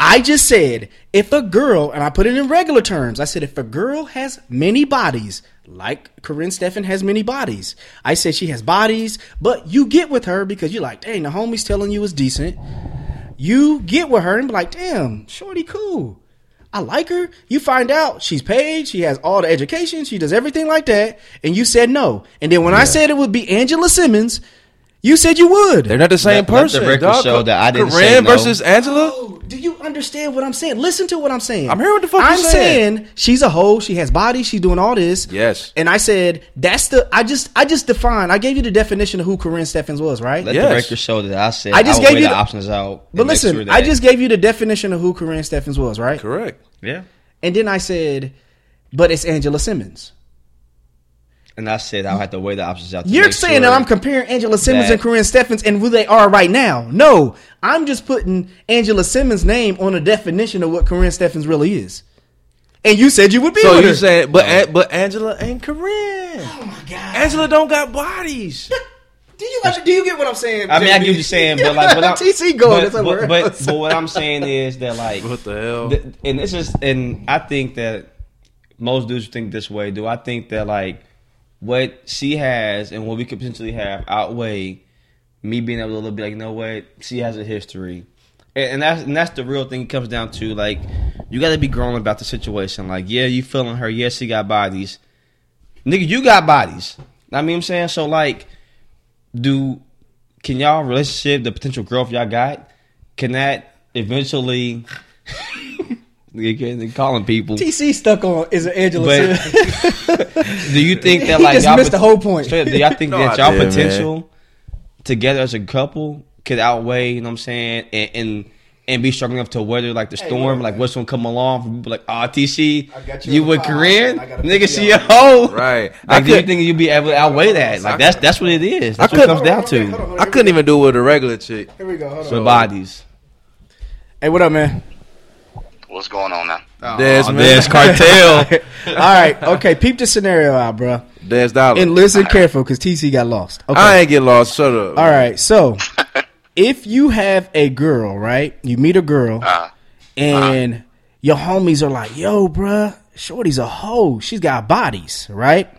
Speaker 1: I just said if a girl, and I put it in regular terms, I said if a girl has many bodies, like Karrine Steffans has many bodies, I said she has bodies, but you get with her because you're like, dang, the homie's telling you is decent. You get with her and be like, damn, shorty cool. I like her. You find out she's paid, she has all the education, she does everything like that, and you said no. And then when I said it would be Angela Simmons, you said you would.
Speaker 2: They're not the same
Speaker 3: Let- let the
Speaker 2: person.
Speaker 3: record
Speaker 2: dog.
Speaker 3: show that I didn't
Speaker 2: Karrine
Speaker 3: say no.
Speaker 2: versus Angela.
Speaker 1: Oh, do you understand what I'm saying? Listen to what I'm saying.
Speaker 2: I'm hearing what the fuck
Speaker 1: I'm
Speaker 2: you're saying.
Speaker 1: she's a hoe. She has body. She's doing all this.
Speaker 2: Yes.
Speaker 1: And I said that's the. I just I just defined. I gave you the definition of who Karrine Steffans was, right?
Speaker 3: Let
Speaker 2: Yes.
Speaker 3: the record show that I said
Speaker 1: I
Speaker 3: I
Speaker 1: just
Speaker 3: would
Speaker 1: gave you
Speaker 3: the
Speaker 1: the-
Speaker 3: options out.
Speaker 1: but listen,
Speaker 3: sure
Speaker 1: I just gave you the definition of who Karrine Steffans was, right?
Speaker 2: Correct.
Speaker 3: yeah,
Speaker 1: And then I said, but it's Angela Simmons.
Speaker 3: And I said I had to weigh the options out. to
Speaker 1: You're saying
Speaker 3: sure
Speaker 1: that I'm comparing Angela Simmons and Karrine Steffans and who they are right now. No, I'm just putting Angela Simmons' name on a definition of what Karrine Steffans really is. And you said you would be
Speaker 2: So
Speaker 1: with
Speaker 2: you
Speaker 1: her.
Speaker 2: saying, but An- but Angela ain't Karrine.
Speaker 1: oh my god,
Speaker 2: Angela don't got bodies.
Speaker 1: Do you do you get what I'm saying?
Speaker 3: I mean, I
Speaker 1: JB?
Speaker 3: get what you're saying, but like, but I'm,
Speaker 1: TC going.
Speaker 3: But,
Speaker 1: what
Speaker 3: but, but, but what I'm saying is that like,
Speaker 2: What the hell?
Speaker 3: th- and this is, and I think that most dudes think this way. Do I think that like what she has and what we could potentially have outweigh me being able to be like, you know what, she has a history, and, and that's and that's the real thing. It comes down to like, you got to be grown about the situation. Like, yeah, you feeling her. Yes, she got bodies. Nigga, you got bodies. I mean, I'm saying so. Like, do can y'all relationship the potential growth y'all got? Can that eventually? you can't calling people.
Speaker 1: TC stuck on is an Angela
Speaker 3: But- Do you think that
Speaker 1: He
Speaker 3: like
Speaker 1: just
Speaker 3: y'all
Speaker 1: missed the whole point.
Speaker 3: Straight do y'all think
Speaker 2: No,
Speaker 3: that y'all
Speaker 2: did, man.
Speaker 3: potential together as a couple could outweigh? You know what I'm saying? And and, and be strong enough to weather like the storm,
Speaker 1: look,
Speaker 3: like what's gonna come along? From people like, ah, TC,
Speaker 1: I got you
Speaker 3: you with
Speaker 1: pod,
Speaker 3: Korean, nigga,
Speaker 1: put
Speaker 3: see
Speaker 1: you
Speaker 3: a hoe,
Speaker 2: Right. I
Speaker 3: Like, do you think you'd be able to outweigh that? Like that's that's what it is. That's
Speaker 2: I
Speaker 3: what it
Speaker 2: could-
Speaker 3: comes down
Speaker 1: Hold on,
Speaker 3: to
Speaker 1: hold on,
Speaker 2: I couldn't even do it with a regular chick.
Speaker 1: Here we go. Hold on.
Speaker 3: bodies.
Speaker 1: Hey, what up, man?
Speaker 5: What's going on now?
Speaker 2: Des,
Speaker 3: Oh,
Speaker 2: man.
Speaker 3: there's cartel.
Speaker 1: All right, okay. Peep the scenario out, bro,
Speaker 2: Des Dollar.
Speaker 1: and listen careful because TC got lost. Okay.
Speaker 2: I ain't get lost. Shut up.
Speaker 1: All right, so if you have a girl, right? You meet a girl,
Speaker 5: Uh,
Speaker 1: and your homies are like, "Yo, bruh, Shorty's a hoe. She's got bodies, right?"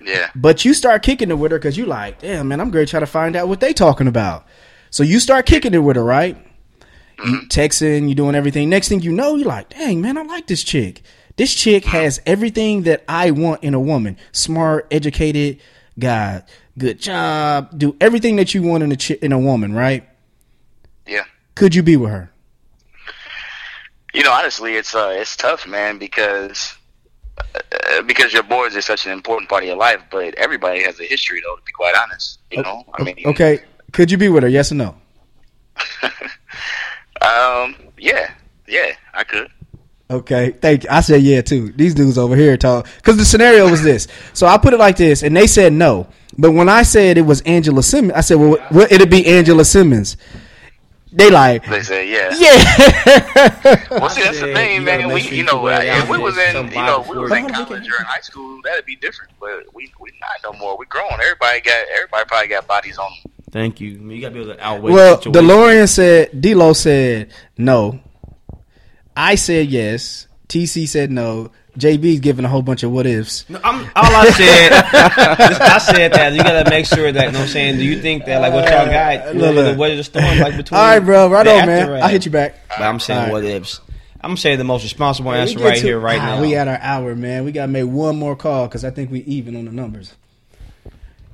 Speaker 5: yeah.
Speaker 1: But you start kicking it with her because you like, damn man, I'm going to try to find out what they talking about. So you start kicking it with her, right? You texting, you doing everything. Next thing you know, you're like, dang man, I like this chick. This chick has everything that I want in a woman: smart, educated, got good job, do everything that you want in a in a woman, right?
Speaker 5: Yeah.
Speaker 1: Could you be with her?
Speaker 5: You know, honestly, it's uh, it's tough, man, because uh, because your boys is such an important part of your life. But everybody has a history, though. To be quite honest, you know. I mean,
Speaker 1: Okay, could you be with her? Yes or no?
Speaker 5: Um, yeah, yeah, I could.
Speaker 1: Okay, thank you. I said yeah too. These dudes over here talk because the scenario was this. So I put it like this, and they said no. But when I said it was Angela Simmons, I said, well, well it'd be Angela Simmons. They like,
Speaker 4: They say, yeah.
Speaker 1: yeah.
Speaker 4: Well, see, that's the thing, man. We, you
Speaker 3: you
Speaker 4: know, if we
Speaker 3: outfits,
Speaker 4: was in, you know, we
Speaker 3: Bible
Speaker 4: was in college or in high school, that'd be different. But we, we not no more. We grown. Everybody got, everybody probably got bodies on. them.
Speaker 3: Thank you. I mean, you gotta be able to outweigh
Speaker 1: well,
Speaker 3: the.
Speaker 1: DeLorean said, D'Lo said no. I said yes. TC said no. JB's giving a whole bunch of what ifs.
Speaker 3: No, I'm, all I said, I said that you gotta make sure that. You know what I'm saying? Do you think that like what y'all got?
Speaker 1: look,
Speaker 3: the
Speaker 1: look.
Speaker 3: way of the storm, like between?
Speaker 1: All right, bro. Right on, man. I'll hit you back.
Speaker 3: But I'm saying
Speaker 1: All right.
Speaker 3: what ifs. I'm saying the most responsible answer right
Speaker 1: to-
Speaker 3: here, right
Speaker 1: Ah,
Speaker 3: now.
Speaker 1: We at our hour, man. We got to make one more call because I think we even on the numbers.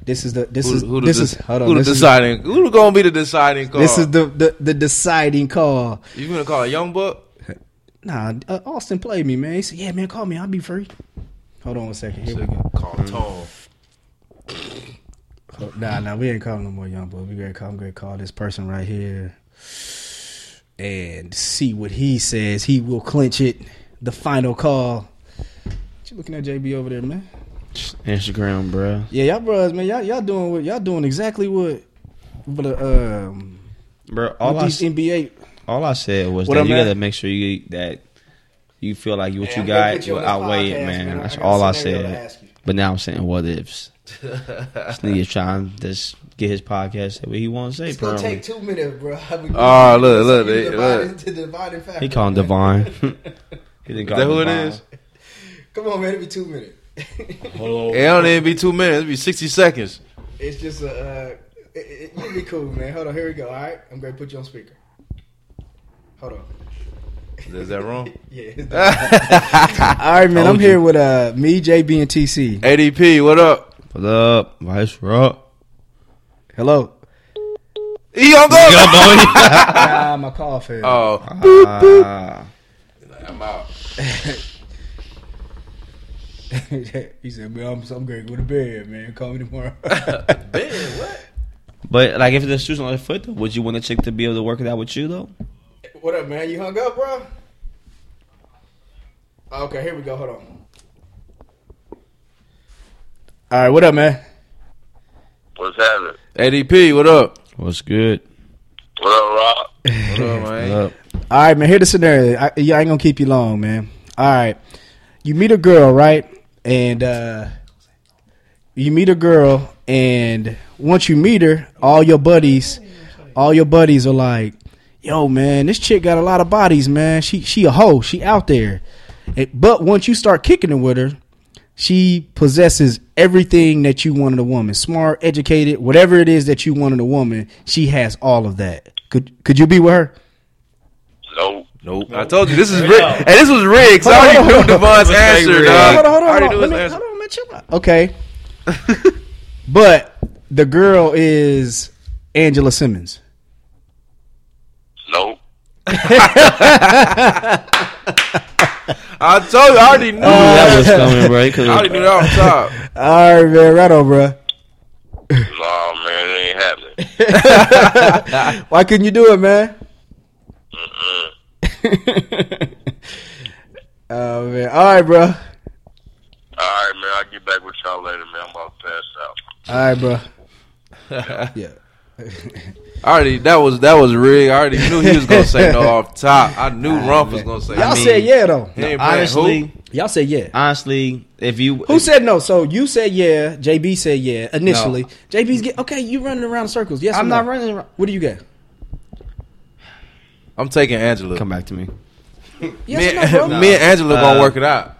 Speaker 1: This is the this
Speaker 2: Who,
Speaker 1: is
Speaker 2: who
Speaker 1: this is hold on.
Speaker 2: who the
Speaker 1: This is,
Speaker 2: deciding? who gonna be the deciding call?
Speaker 1: this is the, the the deciding call.
Speaker 2: you gonna call a young buck?
Speaker 1: Nah, uh, Austin played me, man. He said, "Yeah, man, call me. I'll be free." Hold on one second. Here we go.
Speaker 2: Call tall.
Speaker 1: Oh, Nah, nah, we ain't calling no more young boy. We gonna call. I'm gonna call this person right here and see what he says. He will clinch it. The final call. What you looking at JB over there, man?
Speaker 3: Instagram, bro.
Speaker 1: Yeah, y'all bros, man. Y'all y'all doing what y'all doing exactly what but uh, um
Speaker 3: Bro, all
Speaker 1: what
Speaker 3: I,
Speaker 1: these NBA
Speaker 3: all I said was
Speaker 1: What
Speaker 3: that
Speaker 1: up,
Speaker 3: you
Speaker 1: man?
Speaker 3: gotta make sure you that you feel like what
Speaker 1: Man,
Speaker 3: you
Speaker 1: I'm
Speaker 3: got
Speaker 1: you
Speaker 3: will
Speaker 1: on this
Speaker 3: outweigh it,
Speaker 1: podcast,
Speaker 3: man.
Speaker 1: That's I
Speaker 3: That's
Speaker 1: got a
Speaker 3: all I said. But now I'm saying what ifs. this nigga trying to just get his podcast what he wants to say.
Speaker 1: It's gonna
Speaker 3: apparently.
Speaker 1: take two minutes, bro.
Speaker 2: Oh, look, look, they- look.
Speaker 1: To dividing factor.
Speaker 3: He called him Divine. he didn't
Speaker 2: Is
Speaker 3: call
Speaker 2: that who it
Speaker 3: Divine.
Speaker 2: is?
Speaker 1: Come on, man. It'll be two minutes.
Speaker 2: It don't even be two minutes. It'll be sixty seconds.
Speaker 1: It's just a. Uh, it, it, you'll be cool, man. Hold on. Here we go. All right. I'm gonna put you on speaker. Hold on.
Speaker 2: Is that wrong?
Speaker 1: Yeah. All right, man. I'm
Speaker 3: Told
Speaker 1: here with uh me, JB, and TC.
Speaker 2: ADP, what up?
Speaker 3: What up, Vice Rock?
Speaker 1: Hello.
Speaker 2: He on go.
Speaker 1: ah, my call failed.
Speaker 2: Oh,
Speaker 3: Ah,
Speaker 2: I'm out.
Speaker 1: he said, "Man, I'm, I'm going to go to bed, man. Call me tomorrow."
Speaker 2: Ben, what?
Speaker 3: but like, if the shoes on the foot, though, would you want a chick to be able to work it out with you though?
Speaker 1: what up, man? You hung up, bro? Ah, okay, here we go. Hold on. All right, what up, man?
Speaker 4: What's happening?
Speaker 2: ADP, what up?
Speaker 3: What's good?
Speaker 4: What up, Rob?
Speaker 2: What up,
Speaker 3: What
Speaker 2: man?
Speaker 3: up?
Speaker 1: All right, man. Here's the scenario. I, yeah, I ain't gonna keep you long, man. All right, you meet a girl, right? And uh you meet a girl, and once you meet her, all your buddies, all your buddies are like, "Yo, man, this chick got a lot of bodies, man. She she a hoe. She out there." But once you start kicking it with her, she possesses everything that you wanted a woman. Smart, educated, whatever it is that you wanted a woman, she has all of that. Could could you be with her?
Speaker 4: Nope.
Speaker 2: Nope. I told you this is rigged. And this was rigged. 'cause I already
Speaker 1: Hold on,
Speaker 2: knew. Devon's answer,
Speaker 3: rigged.
Speaker 2: dog.
Speaker 1: hold on, hold
Speaker 2: I
Speaker 1: on,
Speaker 2: already
Speaker 1: hold
Speaker 2: knew
Speaker 1: on.
Speaker 2: his
Speaker 1: Let me-
Speaker 2: answer.
Speaker 1: hold on, man, chill out. Okay. but the girl is Angela Simmons.
Speaker 4: Nope.
Speaker 2: I told you, I already knew
Speaker 3: that
Speaker 2: that.
Speaker 3: was coming, bro.
Speaker 2: I already knew that off top.
Speaker 1: All right, man, right on, bro.
Speaker 4: No, man, it ain't happening.
Speaker 1: Why couldn't you do it, man? oh man, all right, bro.
Speaker 4: All right, man. I'll get back with y'all later, man. I'm about to pass out.
Speaker 1: All right, bro. Yeah.
Speaker 2: I already that was that was rigged. I already knew he was gonna say no off top. I knew Rumph was gonna say.
Speaker 1: Y'all
Speaker 2: no.
Speaker 1: said yeah though.
Speaker 2: He ain't playing
Speaker 3: Honestly,
Speaker 2: who?
Speaker 1: Y'all said yeah.
Speaker 3: honestly, if you
Speaker 1: Who
Speaker 3: if-
Speaker 1: said no? So you said yeah. JB said yeah initially.
Speaker 3: No.
Speaker 1: JB's get okay. You running around in circles. Yes,
Speaker 3: I'm
Speaker 1: no?
Speaker 3: not running around.
Speaker 1: What do you get?
Speaker 2: I'm taking Angela.
Speaker 3: Come back to me.
Speaker 2: Me,
Speaker 1: or no,
Speaker 2: and, me and Angela gonna
Speaker 3: Uh,
Speaker 2: work it out.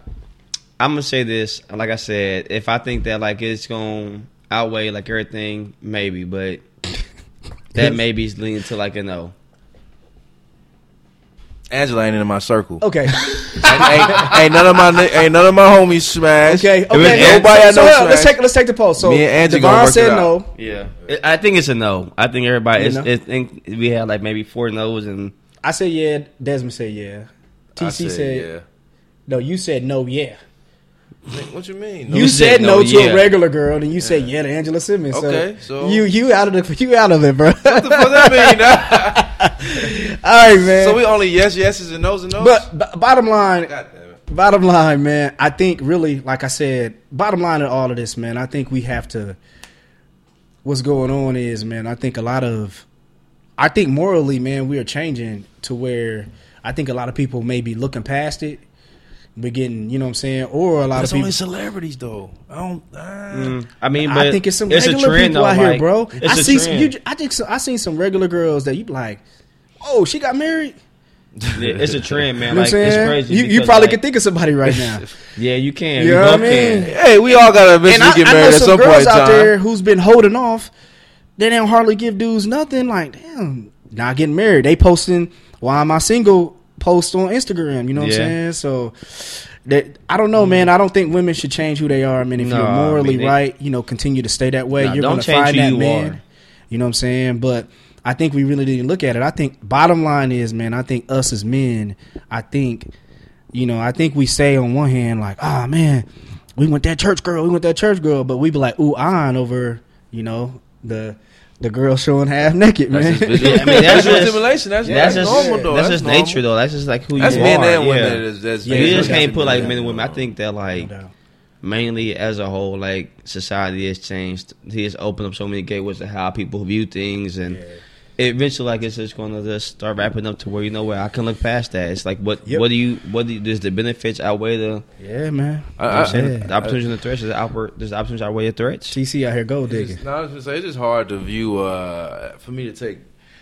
Speaker 3: I'm gonna say this. Like I said, if I think that like it's gonna outweigh like everything, maybe, but that maybe is leaning to like a no.
Speaker 2: Angela ain't in my circle.
Speaker 1: Okay.
Speaker 2: ain't, ain't, ain't none of my ni- ain't none of my homies smashed.
Speaker 1: Okay.
Speaker 3: was
Speaker 1: Okay.
Speaker 2: nobody I
Speaker 1: so,
Speaker 2: know
Speaker 1: so let's
Speaker 2: smash.
Speaker 1: take let's take the poll. So
Speaker 2: Me and Angie
Speaker 1: Devon
Speaker 2: gonna work it
Speaker 1: said
Speaker 2: out.
Speaker 1: no.
Speaker 3: Yeah, I think it's a no. I think everybody.
Speaker 1: You
Speaker 3: It's,
Speaker 1: know?
Speaker 3: I think we had like maybe four no's and
Speaker 1: I said yeah. Desmond said yeah. TC
Speaker 2: I
Speaker 1: said,
Speaker 2: said,
Speaker 1: no. You said no. Yeah.
Speaker 2: yeah. What you mean?
Speaker 1: You
Speaker 3: You
Speaker 1: said,
Speaker 3: said
Speaker 1: no,
Speaker 3: no,
Speaker 1: to
Speaker 3: yeah.
Speaker 1: a regular girl, and you said yeah to Angela Simmons.
Speaker 2: Okay, so-
Speaker 1: you you out of the you out of it, bro.
Speaker 2: What the fuck that mean?
Speaker 1: All right, man.
Speaker 2: So we only yes, yeses, and no's and no's.
Speaker 1: but b- bottom line,
Speaker 2: God damn
Speaker 1: bottom line, man, I think really, like I said, bottom line of all of this, man, I think we have to. What's going on is, man, I think a lot of, I think morally, man, we are changing to where I think a lot of people may be looking past it. We're getting, you know what I'm saying, or a lot
Speaker 2: That's
Speaker 1: of people.
Speaker 2: only celebrities though. I don't. Uh,
Speaker 3: Mm. I mean, but
Speaker 1: I think it's some
Speaker 3: it's a
Speaker 1: regular
Speaker 3: trend,
Speaker 1: people
Speaker 3: though,
Speaker 1: out here, bro.
Speaker 3: It's
Speaker 1: I
Speaker 3: a
Speaker 1: see,
Speaker 3: trend.
Speaker 1: you, I think I seen some regular girls that you be like, oh, she got married.
Speaker 3: Yeah, it's a trend, man.
Speaker 1: You know
Speaker 3: like
Speaker 1: what I'm
Speaker 3: it's
Speaker 1: saying?
Speaker 3: crazy.
Speaker 1: You, you probably
Speaker 3: like,
Speaker 1: could think of somebody right now.
Speaker 3: Yeah, you can.
Speaker 1: You
Speaker 3: You,
Speaker 1: know what I mean?
Speaker 3: can.
Speaker 2: hey, we all gotta eventually
Speaker 1: and I,
Speaker 2: get
Speaker 1: I
Speaker 2: married
Speaker 1: know
Speaker 2: at
Speaker 1: some
Speaker 2: some point
Speaker 1: girls
Speaker 2: in
Speaker 1: out
Speaker 2: time.
Speaker 1: there who's been holding off. They don't hardly give dudes nothing. Like, damn, not getting married. They posting why am I single post on Instagram. You know what
Speaker 3: Yeah.
Speaker 1: I'm saying? So that I don't know, man. I don't think women should change who they are. I mean, if
Speaker 3: No,
Speaker 1: you're
Speaker 3: I
Speaker 1: morally
Speaker 3: mean, they-
Speaker 1: right, you know, continue to stay that way. You're to find that
Speaker 3: you
Speaker 1: man.
Speaker 3: are.
Speaker 1: You know what I'm saying? But I think we really need to look at it. I think bottom line is, man, I think us as men, I think, you know, I think we say on one hand like, ah, man, we want that church girl, we want that church girl, but we be like, ooh, on over, you know, the the girl showing half naked, man.
Speaker 2: That's just
Speaker 3: Yeah, I mean, that's just-
Speaker 2: stimulation. That's,
Speaker 3: That's
Speaker 2: that's
Speaker 3: just
Speaker 2: normal though.
Speaker 3: that's, just
Speaker 2: normal.
Speaker 3: nature though. That's just like who
Speaker 2: That's
Speaker 3: you
Speaker 2: men and women.
Speaker 3: Yeah.
Speaker 2: That's, that's
Speaker 1: Yeah,
Speaker 3: you just can't put like men and women. I think that like
Speaker 1: No
Speaker 3: mainly as a whole, like society has changed. He has opened up so many gateways to how people view things, and eventually, like it's just going to just start wrapping up to where you know where I can look past that. It's like what
Speaker 1: Yep.
Speaker 3: what do you what do you, does the benefits outweigh the,
Speaker 1: yeah, man.
Speaker 2: I-
Speaker 1: You know what
Speaker 2: I-
Speaker 1: I'm saying?
Speaker 3: the opportunities and the threats? Does the, outward, does the opportunities outweigh the threats?
Speaker 1: TC out here gold
Speaker 2: It's
Speaker 1: digging.
Speaker 2: just, no, I was gonna say it's just hard to view. Uh, for me to take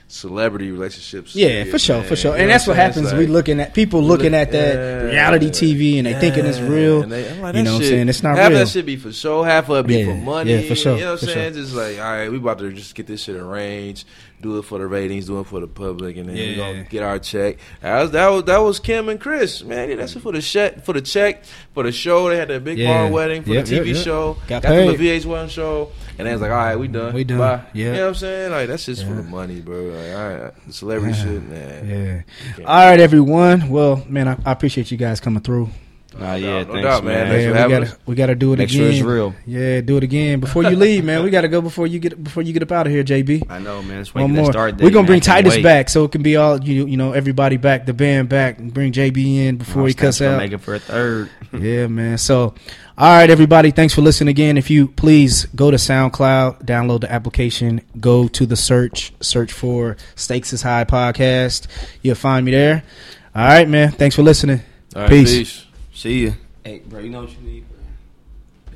Speaker 2: celebrity relationships.
Speaker 1: Yeah, for sure,
Speaker 2: man.
Speaker 1: for sure.
Speaker 2: You
Speaker 1: And
Speaker 2: know
Speaker 1: that's what
Speaker 2: I'm saying? It's
Speaker 1: happens.
Speaker 2: like-
Speaker 1: we looking at people looking at that
Speaker 2: yeah,
Speaker 1: reality TV and they thinking it's real.
Speaker 2: and they- like,
Speaker 1: you
Speaker 2: that
Speaker 1: know what I'm saying? It's not
Speaker 2: half
Speaker 1: real.
Speaker 2: that shit be for show, half of it be
Speaker 1: Yeah,
Speaker 2: for money.
Speaker 1: yeah, for sure,
Speaker 2: You know what I'm saying? Just like, all right, we about to just get this shit arranged, do it for the ratings, do it for the public, and then we
Speaker 1: Yeah.
Speaker 2: gonna get our check. That was that was, that was Kim and Kris, man. That's for the check, for the check, for the show. They had that big
Speaker 1: Yeah.
Speaker 2: bar wedding for
Speaker 1: Yep,
Speaker 2: the TV
Speaker 1: yep, yep.
Speaker 2: show.
Speaker 1: Got
Speaker 2: Got them
Speaker 1: paid.
Speaker 2: the VH1 show, and they was like, all right, we done,
Speaker 1: We done.
Speaker 2: Bye.
Speaker 1: Yeah.
Speaker 2: You know what I'm saying? Like that's just for the money, bro. Like, all right, celebrity shit, man.
Speaker 1: Yeah. All right, everyone. Well, man, I, I appreciate you guys coming through.
Speaker 3: Nah,
Speaker 2: No
Speaker 3: yeah,
Speaker 2: doubt, no
Speaker 3: thanks,
Speaker 2: doubt, man.
Speaker 3: man.
Speaker 2: Thanks
Speaker 1: we gotta we gotta do it
Speaker 3: Make
Speaker 1: again.
Speaker 3: sure it's real.
Speaker 1: Yeah, do it again before you leave, man. We gotta go before you get before you get up out of here, JB.
Speaker 3: I know, man. It's
Speaker 1: One more.
Speaker 3: start
Speaker 1: We're gonna bring Titus
Speaker 3: wait.
Speaker 1: back so it can be all you you know everybody back, the band back, and bring JB in before he cuts out.
Speaker 3: Make it for a third.
Speaker 1: Yeah, man. So, all right, everybody. Thanks for listening again. If you please go to SoundCloud, download the application, go to the search, search for Stakes is High podcast. You'll find me there. All right, man. Thanks for listening.
Speaker 2: All right,
Speaker 1: Peace.
Speaker 2: peace.
Speaker 3: See ya. Hey, bro, you know what you need?